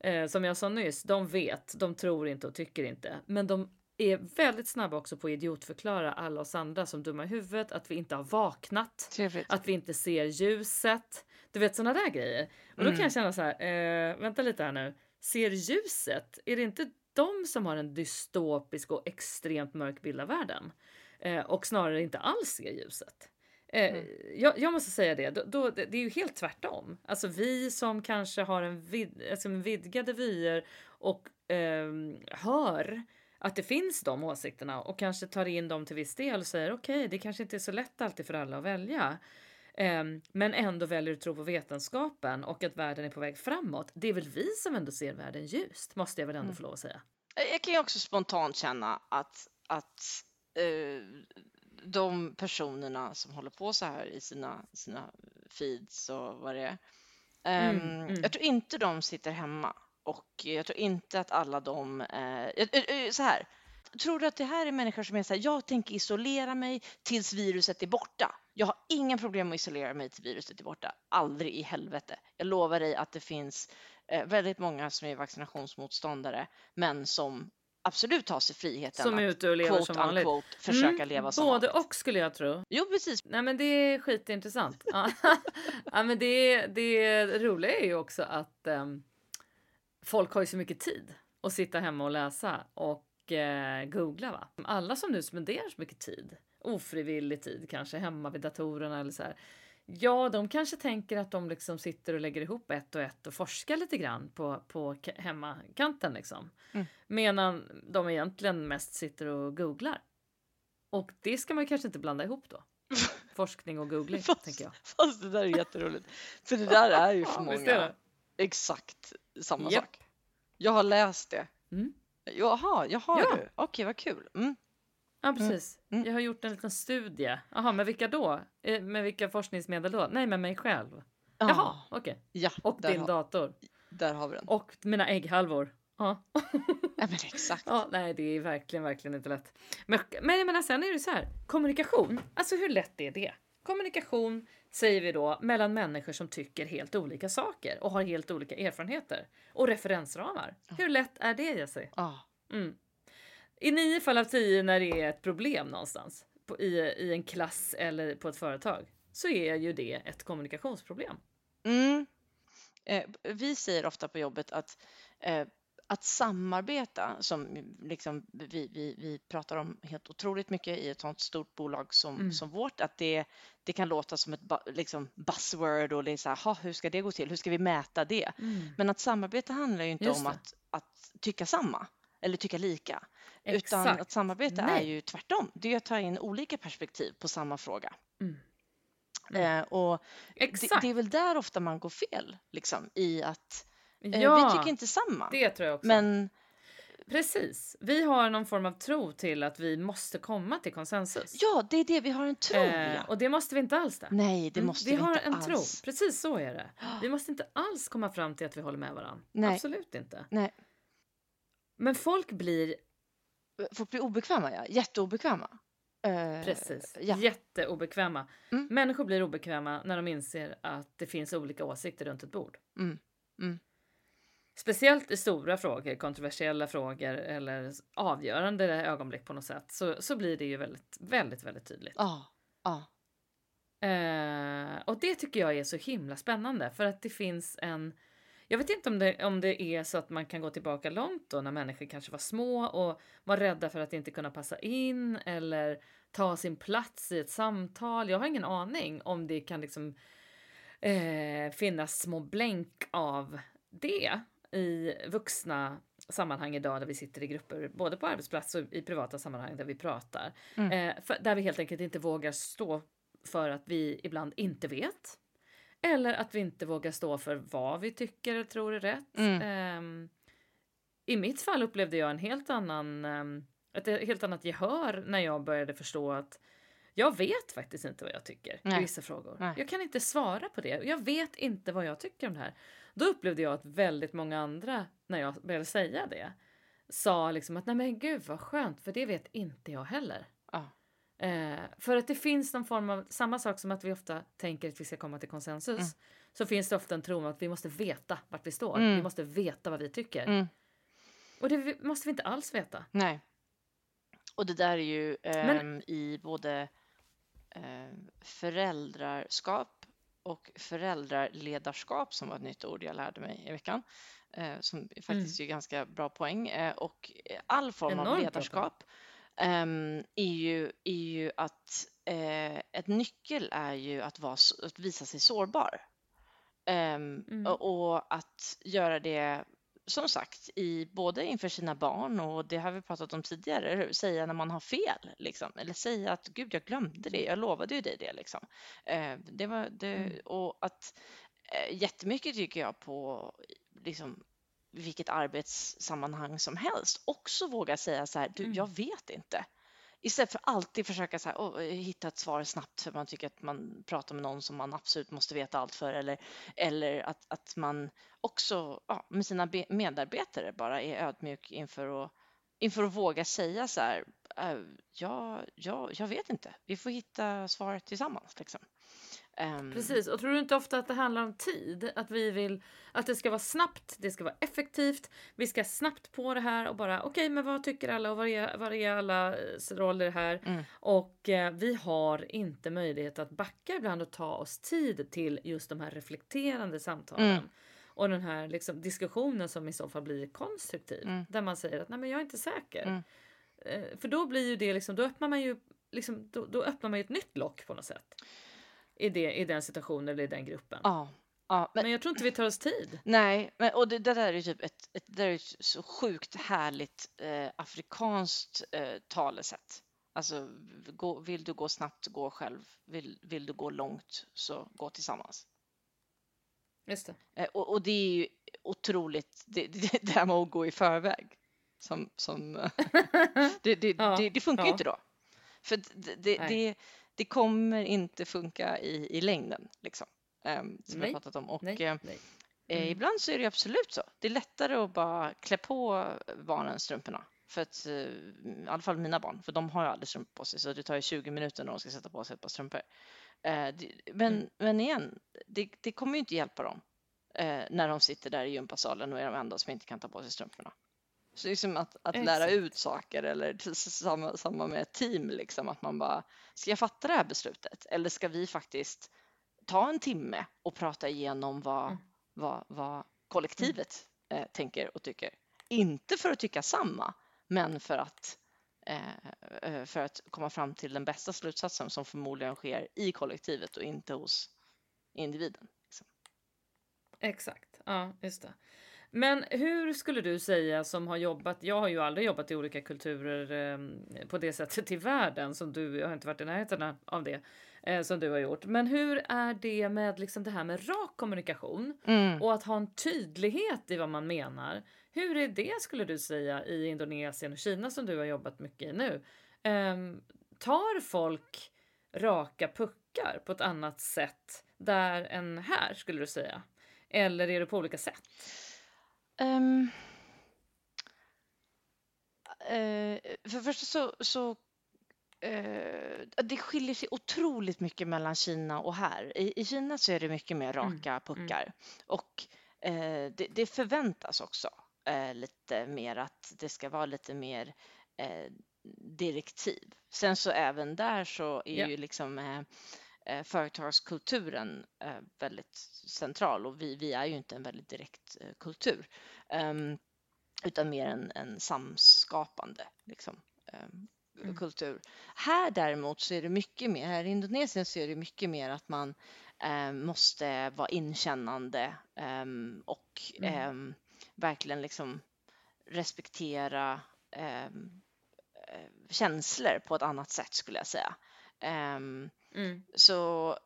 Eh, som jag sa nyss, de vet, de tror inte och tycker inte, men de är väldigt snabba också på att idiotförklara alla oss andra som dumma i huvudet, att vi inte har vaknat, Trevligt. att vi inte ser ljuset. Du vet såna där grejer. Och då kan jag känna så här, eh, vänta lite här nu, ser ljuset, är det inte de som har en dystopisk och extremt mörk bild av världen? Eh, och snarare inte alls ser ljuset. Eh, jag, jag måste säga det, då, då, det är ju helt tvärtom. Alltså vi som kanske har en, vid, alltså en vidgade vyer och ehm, hör att det finns de åsikterna och kanske tar in dem till viss del och säger okej, det kanske inte är så lätt alltid för alla att välja. Ehm, men ändå väljer att tro på vetenskapen och att världen är på väg framåt. Det är väl vi som ändå ser världen ljust, måste jag väl ändå få lov att säga. Jag kan ju också spontant känna att, att eh, de personerna som håller på så här i sina, sina feeds och vad det är. ehm, Mm, mm. Jag tror inte de sitter hemma och jag tror inte att alla de... Eh, eh, eh, så här. Tror du att det här är människor som är så här, jag tänker isolera mig tills viruset är borta. Jag har inga problem att isolera mig till viruset är borta. Aldrig i helvete. Jag lovar dig att det finns eh, väldigt många som är vaccinationsmotståndare men som absolut tar sig friheten Som är ute och lever quote som vanligt. unquote försöka Mm, leva som Både vanligt. och skulle jag tro. Jo, precis. Nej men det är skitintressant. [laughs] [laughs] ja, men det, det roliga är ju också att ehm, folk har ju så mycket tid att sitta hemma och läsa och eh, googla. Va? Alla som nu spenderar så mycket tid, ofrivillig tid kanske, hemma vid datorerna eller så här. Ja, de kanske tänker att de liksom sitter och lägger ihop ett och ett och forskar lite grann på, på ka- hemmakanten liksom. Mm. Medan de egentligen mest sitter och googlar. Och det ska man kanske inte blanda ihop då. [laughs] Forskning och googling, Fast, tänker jag. fast det där är jätteroligt. För det där är ju för [laughs] många exakt samma Japp. sak. Jag har läst det. Mm. Jaha, jaha Ja. du. Okej, vad kul. Mm. Ja, precis. Mm. Jag har gjort en liten studie. Jaha, med vilka då? Eh, Med vilka forskningsmedel då? Nej, med mig själv. Ja, Jaha, okej. ja Och din har, dator. där har vi den. Och mina ägghalvor. Ja. Ja, men exakt. ja, nej, det är verkligen, verkligen inte lätt. Men, men jag menar, sen är det så här. Kommunikation, alltså hur lätt är det? Kommunikation säger vi då mellan människor som tycker helt olika saker och har helt olika erfarenheter och referensramar. Hur lätt är det, Jessie? Ja. Mm. I nio fall av tio när det är ett problem någonstans på, i, i en klass eller på ett företag så är ju det ett kommunikationsproblem. Mm. Eh, vi säger ofta på jobbet att eh, att samarbeta, som liksom vi, vi, vi pratar om helt otroligt mycket i ett sånt stort bolag som, Mm. som vårt, att det, det kan låta som ett liksom buzzword och det är så här, "Ha, hur ska det gå till? Hur ska vi mäta det? Men att samarbeta handlar ju inte Just om det. att, att tycka samma eller tycka lika, utan Exakt. att samarbeta är Nej. ju tvärtom. Det är att ta in olika perspektiv på samma fråga. Mm. Eh, och det, Exakt. det är väl där ofta man går fel, liksom, i att eh, ja, vi tycker inte samma. det tror jag också. Men Precis. Vi har någon form av tro till att vi måste komma till konsensus. ja, det är det, vi har en tro. Eh, ja. och det måste vi inte alls det. Nej, det Mm, måste vi vi, har inte en alls. tro. Precis så är det. [gasps] Vi måste inte alls komma fram till att vi håller med varandra. Nej. Absolut inte. Nej, Men folk blir folk blir obekväma, ja. Jätteobekväma. Eh, Precis. Ja. Jätteobekväma. Mm. Människor blir obekväma när de inser att det finns olika åsikter runt ett bord. Mm. Mm. Speciellt i stora frågor, kontroversiella frågor eller avgörande ögonblick på något sätt så, så blir det ju väldigt, väldigt, väldigt tydligt. Ja, Ja. Eh, och det tycker jag är så himla spännande för att det finns en jag vet inte om det, om det är så att man kan gå tillbaka långt då när människor kanske var små och var rädda för att inte kunna passa in eller ta sin plats i ett samtal. Jag har ingen aning om det kan liksom eh, finnas små blänk av det i vuxna sammanhang idag där vi sitter i grupper, både på arbetsplats och i privata sammanhang där vi pratar. Mm. Eh, för, där vi helt enkelt inte vågar stå för att vi ibland inte vet. Eller att vi inte vågar stå för vad vi tycker eller tror är rätt. Mm. Ehm, I mitt fall upplevde jag en helt annan, um, ett helt annat gehör när jag började förstå att jag vet faktiskt inte vad jag tycker Nej. i vissa frågor. Nej. Jag kan inte svara på det. Jag vet inte vad jag tycker om det här. Då upplevde jag att väldigt många andra, när jag började säga det, sa liksom att nej men gud vad skönt, för det vet inte jag heller. Ja. Eh, för att det finns någon form av, samma sak som att vi ofta tänker att vi ska komma till konsensus, Mm. så finns det ofta en tro om att vi måste veta vart vi står. Mm. Vi måste veta vad vi tycker. Mm. Och det måste vi inte alls veta. Nej. Och det där är ju Men- ehm, i både eh, föräldraskap och föräldraledarskap som var ett nytt ord jag lärde mig i veckan. Eh, som faktiskt är ganska bra poäng. Eh, och all form Enormt av bra ledarskap ehm, är, ju, är ju att eh, ett nyckel är ju att, vara, att visa sig sårbar. Ehm, Mm. och, att göra det som sagt, i både inför sina barn och det har vi pratat om tidigare, säga när man har fel, liksom. eller säga att gud, jag glömde det, jag lovade ju dig det. Liksom. Eh, det, var, det Mm. Och att eh, jättemycket tycker jag på liksom, vilket arbetssammanhang som helst också våga säga så här, du, Mm. jag vet inte. Istället för alltid försöka så här, åh, hitta ett svar snabbt för man tycker att man pratar med någon som man absolut måste veta allt för eller, eller att, att man också ja, med sina be- medarbetare bara är ödmjuk inför att, inför att våga säga så här, äh, ja, ja, jag vet inte, vi får hitta svaret tillsammans. Liksom. Ehm, Precis, och tror du inte ofta att det handlar om tid? Att vi vill att det ska vara snabbt, det ska vara effektivt, vi ska snabbt på det här och bara okej, men vad tycker alla och vad är, vad är allas roll i det här? Mm. Och eh, vi har inte möjlighet att backa ibland och ta oss tid till just de här reflekterande samtalen. Mm. Och den här liksom, diskussionen som i så fall blir konstruktiv. Mm. Där man säger att nej men jag är inte säker. Mm. Eh, för då blir ju det liksom, då öppnar man ju liksom, då, då öppnar man ju ett nytt lock på något sätt. I, det, I den situationen eller i den gruppen. Ja, ja men, Men jag tror inte vi tar oss tid. nej, men, och det, det där är ju typ ett, ett, det där är ett så sjukt härligt eh, afrikanskt eh, talesätt. Alltså, gå, vill du gå snabbt, gå själv. Vill, vill du gå långt, så gå tillsammans. Just det. Eh, och, och det är ju otroligt, det, det, [laughs] det här med att gå i förväg. Som, som, eh, [laughs] det, det, Ja, det, funkar ju ja. inte då. För det, det. Det, kommer inte funka i, i längden, liksom. Ehm, som vi Nej, har pratat om. Och, Nej, eh, nej. Eh, Mm. Ibland så är det absolut så. Det är lättare att bara klä på barnen strumporna. För att, eh, i alla fall mina barn, för de har ju aldrig strumpor på sig så det tar ju 20 minuter när de ska sätta på sig ett par strumpor. Eh, det- Men, Mm. men igen, det, det kommer ju inte hjälpa dem eh, när de sitter där i gympasalen och är de enda som inte kan ta på sig strumporna. Så det är som att, att lära ut saker eller samma, samma med ett team, liksom, att man bara, ska jag fatta det här beslutet eller ska vi faktiskt ta en timme och prata igenom vad, Mm. vad, vad kollektivet eh, tänker och tycker. Inte för att tycka samma, men för att, eh, eh, för att komma fram till den bästa slutsatsen som förmodligen sker i kollektivet och inte hos individen. Liksom. Exakt, ja just det. Men hur skulle du säga som har jobbat, jag har ju aldrig jobbat i olika kulturer eh, på det sättet i världen som du, jag har inte varit i närheten av det eh, som du har gjort. Men hur är det med liksom det här med rak kommunikation och att ha en tydlighet i vad man menar? Hur är det skulle du säga i Indonesien och Kina som du har jobbat mycket i nu? Ehm, tar folk raka puckar på ett annat sätt där än här skulle du säga? Eller är det på olika sätt? Ehm, eh, för det första så, så eh, det skiljer sig otroligt mycket mellan Kina och här. I, i Kina så är det mycket mer Mm, raka puckar och eh, det, det förväntas också lite mer att det ska vara lite mer direktiv. Sen så även där så är Ja. ju liksom företagskulturen eh, väldigt central och vi, vi är ju inte en väldigt direkt eh, kultur ehm, utan mer en, en samskapande liksom, ehm, Mm. kultur. Här däremot så är det mycket mer, här i Indonesien så är det mycket mer att man eh, måste vara inkännande ehm, och Mm. ehm, verkligen liksom respektera ehm, eh, känslor på ett annat sätt skulle jag säga. Ehm, Mm. så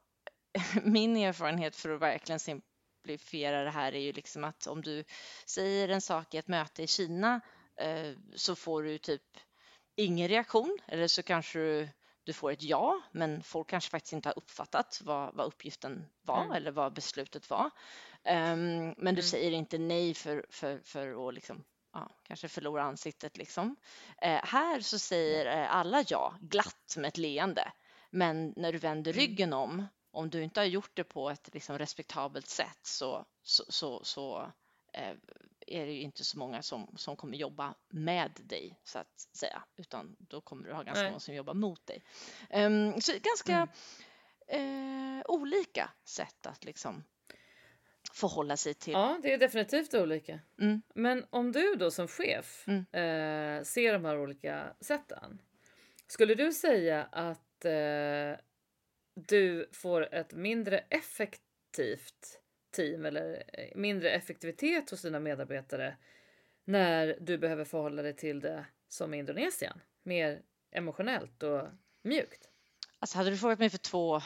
[laughs] min erfarenhet för att verkligen simplifiera det här är ju liksom att om du säger en sak i ett möte i Kina eh, så får du typ ingen reaktion eller så kanske du, du får ett ja men folk kanske faktiskt inte har uppfattat vad, vad uppgiften var Mm. eller vad beslutet var. Ehm, men du Mm. säger inte nej för, för, för att liksom, ja, kanske förlora ansiktet liksom. Eh, här så säger eh, alla ja glatt med ett leende. Men när du vänder Mm. ryggen om, om du inte har gjort det på ett liksom, respektabelt sätt så, så, så, så eh, är det ju inte så många som, som kommer jobba med dig så att säga, utan då kommer du ha ganska Nej. många som jobbar mot dig. Ehm, så ganska Mm. eh, olika sätt att liksom förhålla sig till. Ja, det är definitivt olika. Mm. Men om du då som chef Mm. eh, ser de här olika sätten. Skulle du säga att eh, du får ett mindre effektivt team eller eh, mindre effektivitet hos dina medarbetare när du behöver förhålla dig till det som i Indonesien? Mer emotionellt och mjukt? Alltså hade du frågat mig för två,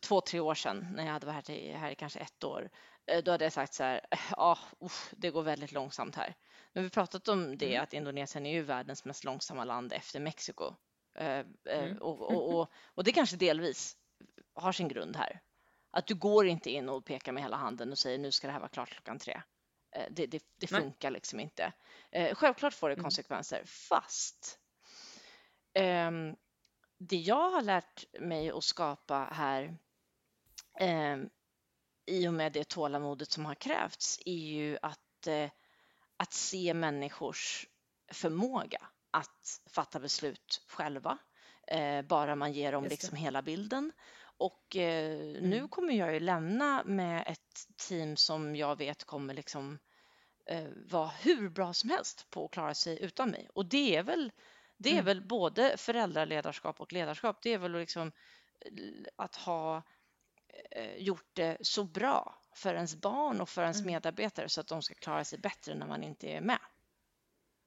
två tre år sedan när jag hade varit här i, här i kanske ett år, eh, då hade jag sagt så här, eh, ja, usch, det går väldigt långsamt här. Nu har vi pratat om det Mm. att Indonesien är ju världens mest långsamma land efter Mexiko. Eh, eh, Mm. och, [laughs] och, och, och det kanske delvis har sin grund här. Att du går inte in och pekar med hela handen och säger nu ska det här vara klart klockan tre. Eh, Det, det, det funkar liksom inte. Självklart får det Mm. konsekvenser, fast ehm, det jag har lärt mig att skapa här eh, i och med det tålamodet som har krävts är ju att, att se människors förmåga att fatta beslut själva, eh, bara man ger dem liksom hela bilden. Och eh, nu Mm. kommer jag ju lämna med ett team som jag vet kommer liksom eh, vara hur bra som helst på att klara sig utan mig. Och det är väl, det är Mm. väl både föräldraledarskap och ledarskap. Det är väl liksom eh, att ha eh, gjort det så bra för ens barn och för ens Mm. medarbetare så att de ska klara sig bättre när man inte är med.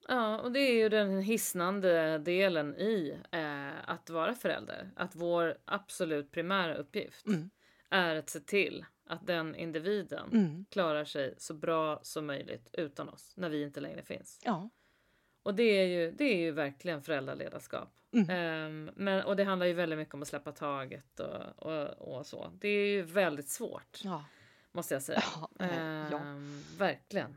Ja, och det är ju den hisnande delen i eh, att vara förälder. Att vår absolut primära uppgift Mm. är att se till att den individen Mm. klarar sig så bra som möjligt utan oss när vi inte längre finns. Ja. Och det är ju, det är ju verkligen föräldraledarskap. Mm. Ehm, men, och det handlar ju väldigt mycket om att släppa taget och, och, och så. Det är ju väldigt svårt Ja. måste jag säga. Ja. ja. Ehm, verkligen.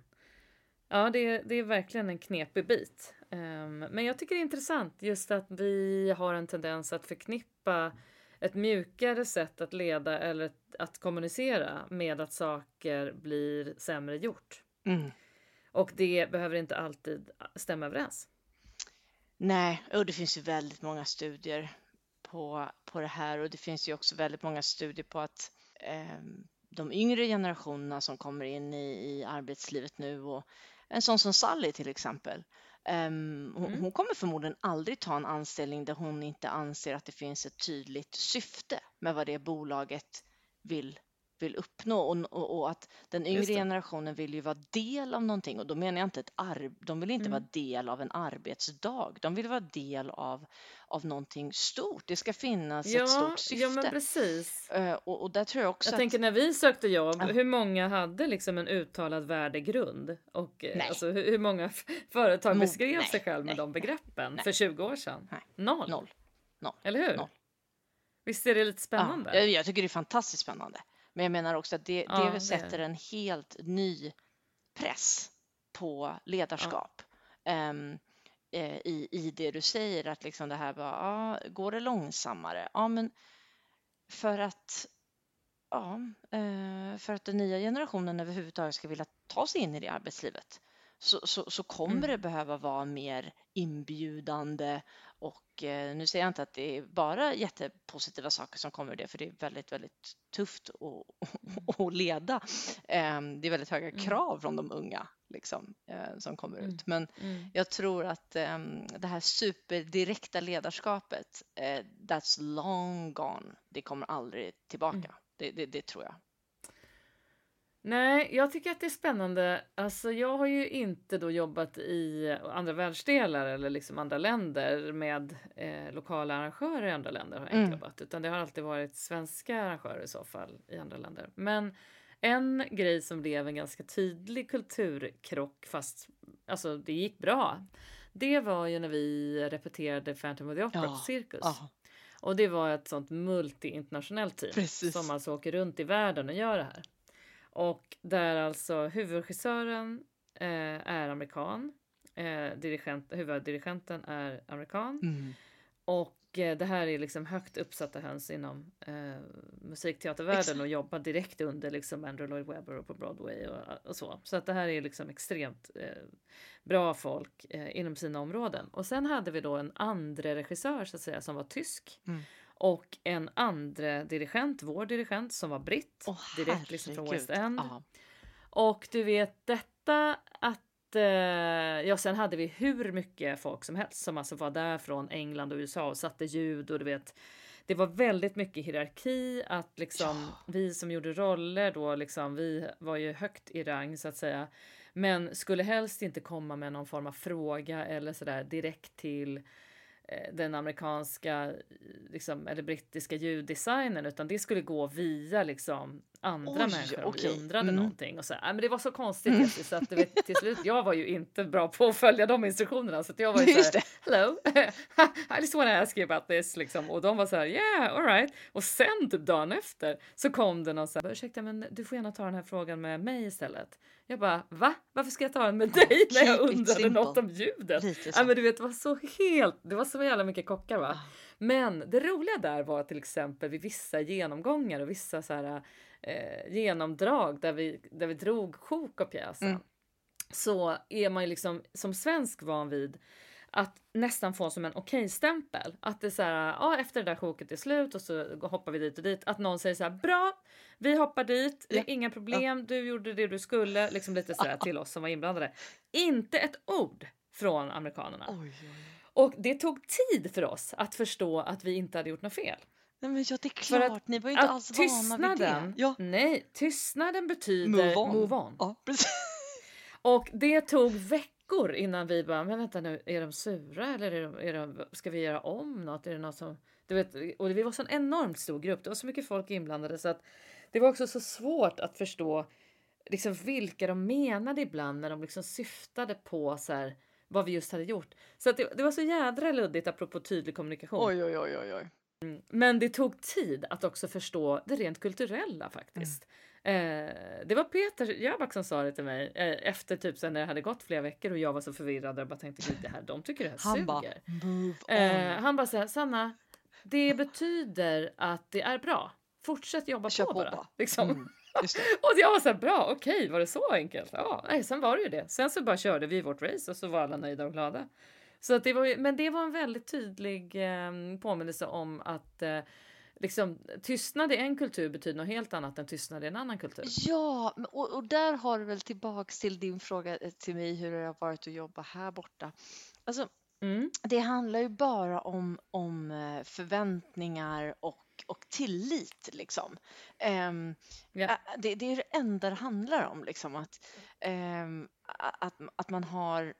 Ja, det, är- det är verkligen en knepig bit. Ehm, men jag tycker det är intressant just att vi har en tendens att förknippa ett mjukare sätt att leda eller att kommunicera med att saker blir sämre gjort. Mm. Och det behöver inte alltid stämma överens. Nej, och det finns ju väldigt många studier på, på det här och det finns ju också väldigt många studier på att eh, de yngre generationerna som kommer in i, i arbetslivet nu och en sån som Sally till exempel. ehm, hon, Mm. hon kommer förmodligen aldrig ta en anställning där hon inte anser att det finns ett tydligt syfte med vad det bolaget vill, vill uppnå och, och, och att den yngre generationen vill ju vara del av någonting och då menar jag inte ett arb de vill inte Mm. vara del av en arbetsdag. De vill vara del av, av någonting stort. Det ska finnas ett Ja, stort syfte. ja men precis. Eh, och, och där tror jag också Jag att tänker när vi sökte jobb, Ja. hur många hade liksom en uttalad värdegrund? Och eh, Nej. alltså, hur, hur många företag Mo- beskrev nej, sig själv med nej, de begreppen nej. för 20 år sedan? Nej. Noll. noll. Eller hur? Noll. Visst är det lite spännande? Ja, jag tycker det är fantastiskt spännande. Men jag menar också att det, Ja, det sätter det. en helt ny press på ledarskap. Ehm, eh, i, I det du säger att liksom det här bara, ja, går det långsammare? Ja, men för att ja, eh, för att den nya generationen överhuvudtaget ska vilja ta sig in i det arbetslivet så, så, så kommer Mm. det behöva vara mer inbjudande och eh, nu säger jag inte att det är bara jättepositiva saker som kommer ur det, för det är väldigt, väldigt tufft att, [laughs] leda. Eh, det är väldigt höga Mm. krav från de unga liksom, eh, som kommer Mm. ut. Men Mm. jag tror att eh, det här superdirekta ledarskapet, eh, that's long gone. Det kommer aldrig tillbaka. Mm. Det, det, det tror jag. Nej, jag tycker att det är spännande. Alltså, jag har ju inte då jobbat i andra världsdelar eller liksom andra länder med eh, lokala arrangörer i andra länder har jag Mm. jobbat, utan det har alltid varit svenska arrangörer i så fall i andra länder. Men en grej som blev en ganska tydlig kulturkrock, fast alltså det gick bra. Det var ju när vi repeterade Phantom of the Opera på Ja, Cirkus. ja. Och det var ett sånt multi-internationellt team Precis. som alltså åker runt i världen och gör det här. Och där alltså huvudregissören eh, är amerikan, eh, dirigent, huvuddirigenten är amerikan Mm. och eh, det här är liksom högt uppsatta höns inom eh, musikteatervärlden Exakt. och jobbar direkt under liksom Andrew Lloyd Webber och på Broadway och, och så. Så att det här är liksom extremt eh, bra folk eh, inom sina områden. Och sen hade vi då en andre regissör så att säga som var tysk Mm. Och en andre dirigent, vår dirigent som var britt, Åh, direkt liksom från West. End. Ja. Och du vet detta att eh, ja, sen hade vi hur mycket folk som helst som alltså var där från England och USA och satte ljud och du vet. Det var väldigt mycket hierarki att liksom Ja. vi som gjorde roller då liksom vi var ju högt i rang så att säga. Men skulle helst inte komma med någon form av fråga eller sådär direkt till Eh, den amerikanska liksom, eller brittiska ljuddesignern utan det skulle gå via liksom andra Oj, människor om vi undrade Mm. någonting och så. men det var så konstigt Jessie, så att vet, till slut jag var ju inte bra på att följa de instruktionerna så att jag var ju [laughs] så här, hello [laughs] I just wanna ask you about this liksom och de var så här yeah alright och sen typ dagen efter så kom det någon så här ursäkta men du får gärna ta den här frågan med mig istället. Jag bara va? Varför ska jag ta den med dig när jag undrade något om ljudet? Ja, men du vet, det var så helt, det var så jävla mycket kockar va. Ja. Men det roliga där var till exempel vid vissa genomgångar och vissa så här, eh, genomdrag där vi, där vi drog sjok av pjäsen. Mm. Så är man ju liksom som svensk van vid att nästan få som en okej-stämpel. Att det är så här, ja efter det där sjoket är slut och så hoppar vi dit och dit. Att någon säger så här, bra, vi hoppar dit, Ja. inga problem, du gjorde det du skulle, liksom lite så här [laughs] till oss som var inblandade. Inte ett ord från amerikanerna. Oj, oj. Och det tog tid för oss att förstå att vi inte hade gjort något fel. Nej, men ja, det är För att- klart. Ni var ju inte Att alls vana vid det. Ja, nej, tystnaden betyder move on. move on. Ja. [laughs] Och det tog veckor innan vi bara, men vänta nu, är de sura eller är de, är de, ska vi göra om något? Är det något som, du vet, och vi var så en enormt stor grupp, det var så mycket folk inblandade så att det var också så svårt att förstå liksom vilka de menade ibland när de liksom syftade på så här, vad vi just hade gjort. Så att det, det var så jädra luddigt apropå tydlig kommunikation. Oj, oj, oj, oj, oj. Men det tog tid att också förstå det rent kulturella faktiskt. Eh, det var Peter Jöback som sa det till mig eh, efter typ sen när det hade gått flera veckor och jag var så förvirrad och bara tänkte gud det här, de tycker det här Han suger. on. eh, han bara såhär, Sanna, det betyder att det är bra. Fortsätt jobba Kör på, på bara. Liksom. Mm. [laughs] Och jag var så här, bra, okej, var det så enkelt? Ja, nej, sen var det ju det. Sen så bara körde vi vårt race och så var alla nöjda och glada. Så att det var ju, men det var en väldigt tydlig eh, påminnelse om att eh, liksom, tystnad i en kultur betyder något helt annat än tystnad i en annan kultur. Ja, och, och där har du väl tillbaks till din fråga eh, till mig hur det har varit att jobba här borta. Alltså, Mm. det handlar ju bara om, om eh, förväntningar och, och tillit liksom. Ehm, Ja. ä- det, det är det enda det handlar om liksom att, ehm, a- att, att man har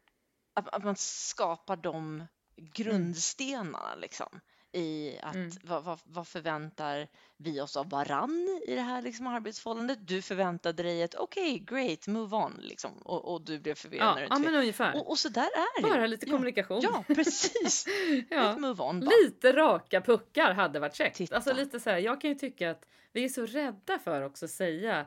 att, att man skapar de grundstenarna liksom i att Mm. vad, vad, vad förväntar vi oss av varann i det här liksom, arbetsförhållandet? Du förväntade dig ett okej, great, move on liksom och, och du blev förvirrad Ja, ja, men ungefär. och, och så där är det Bara lite ja, kommunikation. Ja, precis. [laughs] Ja. Ett move on bara. Lite raka puckar hade varit käckt. Titta. Alltså lite så här, jag kan ju tycka att vi är så rädda för också att säga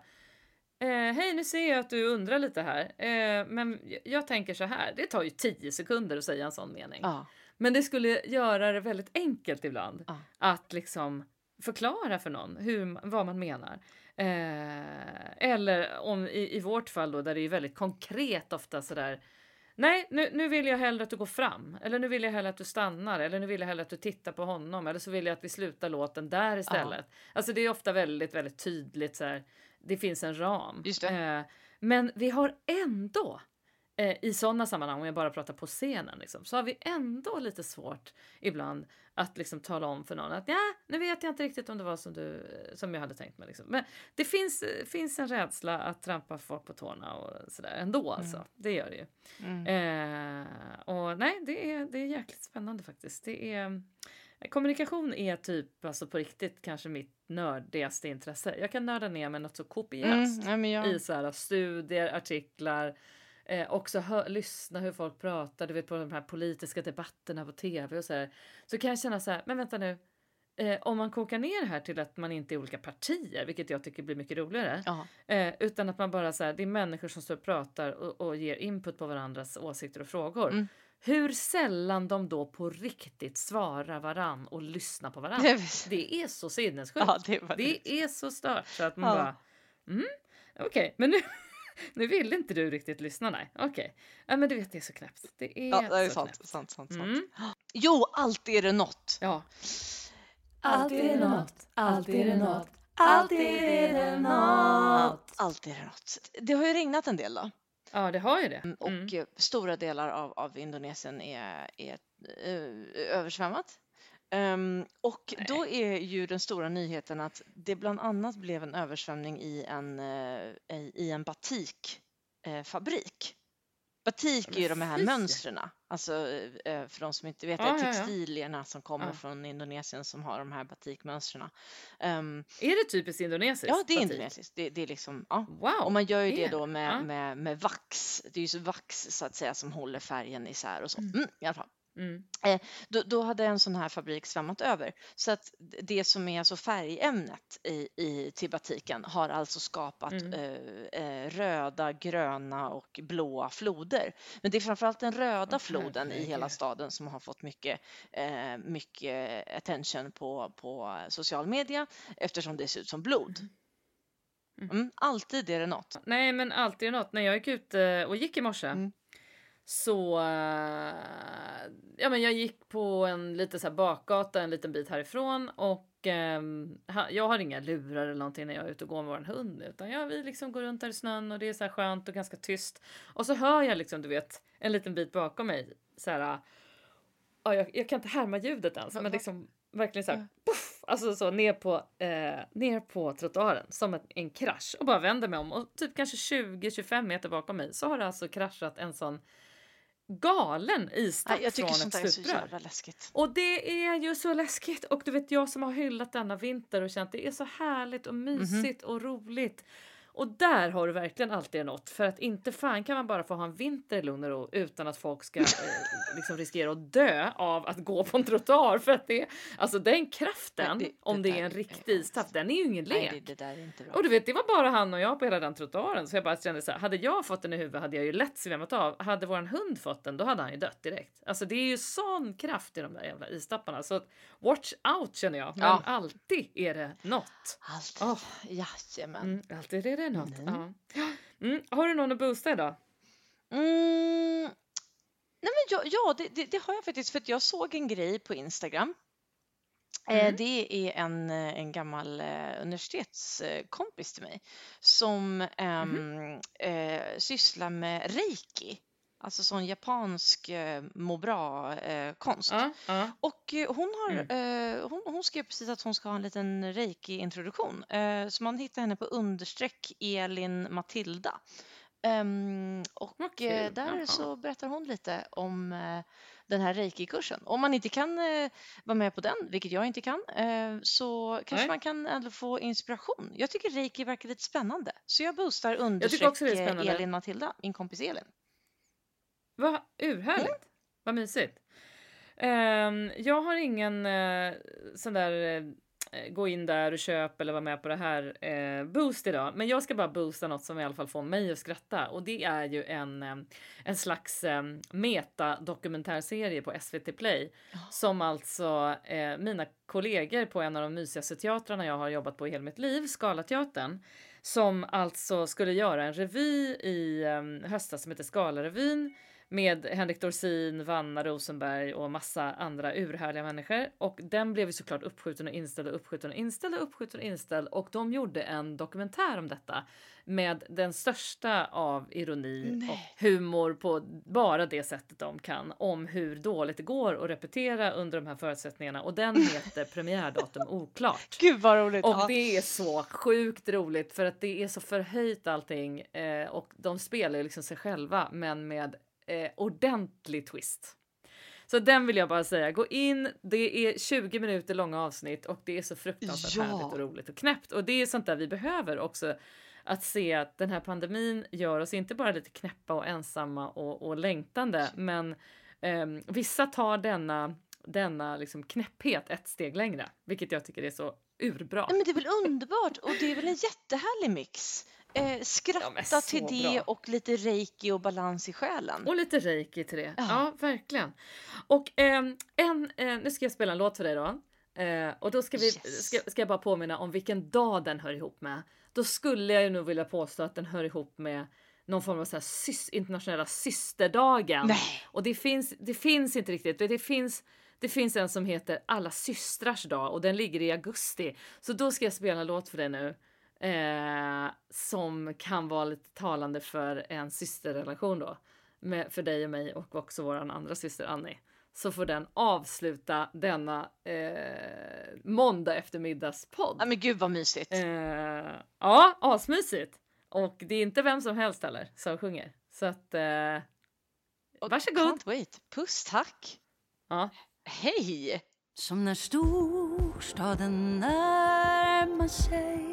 eh, Hej, nu ser jag att du undrar lite här. Eh, men jag- jag tänker så här, det tar ju tio sekunder att säga en sån mening. Ja, Men det skulle göra det väldigt enkelt ibland Ja. att liksom förklara för någon hur, vad man menar. Eh, eller om i, i vårt fall då där det är väldigt konkret ofta sådär Nej, nu, nu vill jag hellre att du går fram. Eller nu vill jag hellre att du stannar. Eller nu vill jag hellre att du tittar på honom. Eller så vill jag att vi slutar låten där istället. Alltså det är ofta väldigt, väldigt tydligt så här. Det finns en ram. Eh, men vi har ändå eh, i sådana sammanhang, om jag bara pratar på scenen, liksom, så har vi ändå lite svårt ibland att liksom tala om för någon att ja, nu vet jag inte riktigt om det var som, du, som jag hade tänkt mig. Liksom. Men det finns, finns en rädsla att trampa folk på tårna och sådär ändå alltså. Mm. Det gör det ju. Mm. Eh, och nej, det är, det är jäkligt spännande faktiskt. Det är, kommunikation är typ alltså på riktigt kanske mitt nördigaste intresse. Jag kan nörda ner mig något så kopiöst Mm, men jag, i så här, studier, artiklar, eh, också hö- lyssna hur folk pratar, du vet på de här politiska debatterna på tv och så här. Så kan jag känna så här, men vänta nu, eh, om man kokar ner det här till att man inte är olika partier, vilket jag tycker blir mycket roligare, eh, utan att man bara så här, det är människor som står och pratar och, och ger input på varandras åsikter och frågor. Mm. Hur sällan de då på riktigt svarar varann och lyssnar på varann. Det är så sinnessjukt. ja, det Det är så stört så att man Ja. bara mm, okej, men nu, [laughs] nu vill inte du riktigt lyssna. Nej, okej. Ja, men du vet, det är så knäppt. Det är, Ja, det är så sant, knäppt. sant, sant, sant. Mm. Jo, alltid är det något. Ja. Alltid är det något, alltid är det något, alltid är det något. Alltid är det något. Det har ju regnat en del då. ja, det har ju det. Mm, Och Mm. stora delar av, av Indonesien är, är eh, översvämmat. Ehm, och Nej. då är ju den stora nyheten att det bland annat blev en översvämning i en, eh, i en batikfabrik. Eh, fabrik. Batik är ju de här mönstren, alltså eh, för de som inte vet, det Ja, är ja, ja. textilierna som kommer Ja. från Indonesien som har de här batikmönstren. Ehm, Är det typiskt indonesiskt? ja, det är batik? indonesiskt. Det, det är liksom, ja. Wow. Och man gör ju det det då det. med, Ja. med, med vax. Det är ju så vax så att säga som håller färgen isär och så. Mm. Mm, i alla fall. Mm. Då, då hade en sån här fabrik svämmat över. Så att det som är alltså färgämnet i, i till batiken har alltså skapat Mm. eh, eh, röda, gröna och blåa floder. Men det är framförallt den röda Åh, floden i hela staden som har fått mycket, eh, mycket attention på, på social media eftersom det ser ut som blod. Mm. Mm, alltid är det något. Nej, men alltid är det något. När jag gick ut eh, och gick i morse Mm. Så... eh, Ja, men jag gick på en lite så här bakgata en liten bit härifrån och ha- jag har inga lurar eller någonting när jag är ute och går med vår hund utan jag, vi liksom går runt där i snön och det är så här skönt och ganska tyst. Och så hör jag liksom, du vet, en liten bit bakom mig så här... Ja, jag, jag kan inte härma ljudet ens, men liksom verkligen så här, puff, alltså så ner på, eh, ner på trottoaren som en, en krasch och bara vänder mig om och typ kanske 20-25 meter bakom mig så har det alltså kraschat en sån galen isstapp Nej, jag tycker från sånt ett där är så stuprör. jävla läskigt. Och det är ju så läskigt och du vet jag som har hyllat denna vinter och känt det är så härligt och mysigt och roligt. Och där har du verkligen alltid något för att inte fan kan man bara få ha en vinter i lugn och ro utan att folk ska eh, [laughs] liksom riskera att dö av att gå på en trottoar för att det alltså den kraften Nej, det- om det det är en riktig istapp den är ju ingen lek. Nej, det, det är inte bra. Och du vet, det var bara han och jag på hela den trottoaren. Så jag bara kände så här, hade jag fått den i huvudet hade jag ju lätt svämmat av. Hade våran hund fått den, då hade han ju dött direkt. Alltså det är ju sån kraft i de där jävla istapparna. Så watch out känner jag. Men Ja. alltid är det något. Allt. Åh. Jajamän. Mm, alltid är det något. Mm. Ja. Mm, har du någon att boosta idag? Mm. Nej men ja, ja det, det, det har jag faktiskt för att jag såg en grej på Instagram. Eh, Mm. Det är en, eh, en gammal eh, universitetskompis till mig som ehm, eh, sysslar med reiki, alltså sån japansk eh, må bra-konst. Ja, ja. Och eh, hon, har, Mm. eh, hon, hon skrev precis att hon ska ha en liten reiki-introduktion. Eh, så man hittar henne på understreck Elin Matilda. Ehm, och kul. eh, där Jaha. så berättar hon lite om eh, den här reiki-kursen. Om man inte kan eh, vara med på den, vilket jag inte kan, eh, så kanske Nej. man kan ändå få inspiration. Jag tycker reiki verkar lite spännande. Så jag boostar understreck eh, spännande. Elin Matilda, min kompis Elin. Vad urhärligt. Vad mysigt. Ehm, jag har ingen uh, sån där eh, gå in där och köp eller vara med på det här eh, Boost idag. Men jag ska bara boosta något som i alla fall får mig att skratta och det är ju en, eh, en slags eh, metadokumentärserie på SVT Play som alltså eh, mina kollegor på en av de mysigaste teatrarna jag har jobbat på i hela mitt liv, Scalateatern, som alltså skulle göra en revy i eh, höstas som heter Skalarevyn med Henrik Dorsin, Vanna Rosenberg och massa andra urhärliga människor. Och den blev ju såklart uppskjuten och inställd och uppskjuten och inställd och uppskjuten och inställd. Och de gjorde en dokumentär om detta med den största av ironi Nej. och humor på bara det sättet de kan om hur dåligt det går att repetera under de här förutsättningarna. Och den [laughs] heter Premiärdatum oklart. Gud vad roligt! Och det är så sjukt roligt för att det är så förhöjt allting eh, och de spelar ju liksom sig själva men med eh, ordentlig twist. Så den vill jag bara säga, gå in, det är 20 minuter långa avsnitt och det är så fruktansvärt Ja. härligt och roligt och knäppt och det är sånt där vi behöver också. Att se att den här pandemin gör oss inte bara lite knäppa och ensamma och, och längtande men ehm, vissa tar denna, denna liksom knäpphet ett steg längre, vilket jag tycker är så urbra. Men det är väl underbart och det är väl en jättehärlig mix. Eh, Ja, skratta så till det bra. och lite reiki och balans i själen. Och lite reiki till det. Ja, Ja. verkligen. Och ehm, en, eh, nu ska jag spela en låt för dig då. Eh, och då ska, vi, Yes. ska, ska jag bara påminna om vilken dag den hör ihop med. Då skulle jag ju nog vilja påstå att den hör ihop med någon form av så här sys, internationella systerdagen. Nej. Och det finns, det finns inte riktigt. Det finns, det finns en som heter Alla systrars dag och den ligger i augusti. Så då ska jag spela en låt för dig nu. Eh, som kan vara lite talande för en systerrelation då. Med, för dig och mig och också våran andra syster Annie. Så får den avsluta denna eh, måndag eftermiddagspodd. Ja, men gud vad mysigt. Eh, ja, asmysigt. Och det är inte vem som helst heller som sjunger. Så att, eh, Och varsågod. Can't wait. Puss, tack. ja. Hej! Som när storstaden närmar sig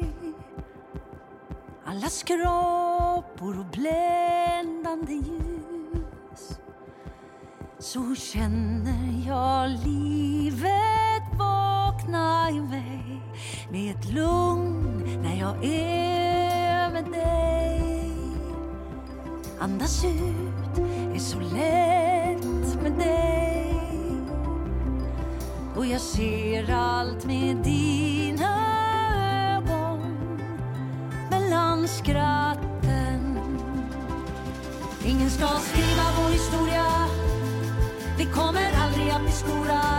alla skrapor och bländande ljus. Så känner jag livet vakna i mig Med ett lugn när jag är med dig. Andas ut är så lätt med dig. Och jag ser allt med dig skratten. Ingen ska skriva vår historia. Vi kommer aldrig att bli stora.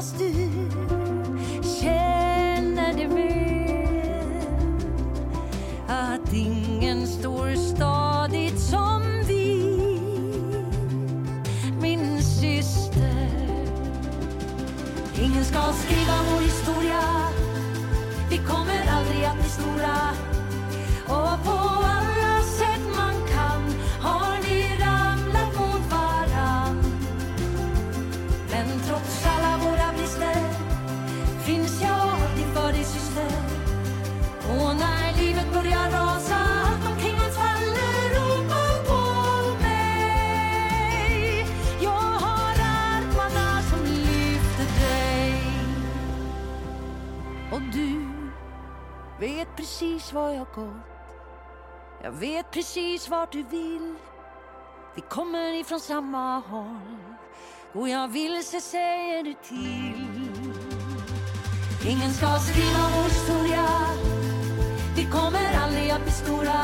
Hoppas precis var jag gått. Jag vet precis vart du vill. Vi kommer ifrån samma håll. Och jag vilse säger du till. Ingen ska skriva vår historia. Vi kommer aldrig att bli stora.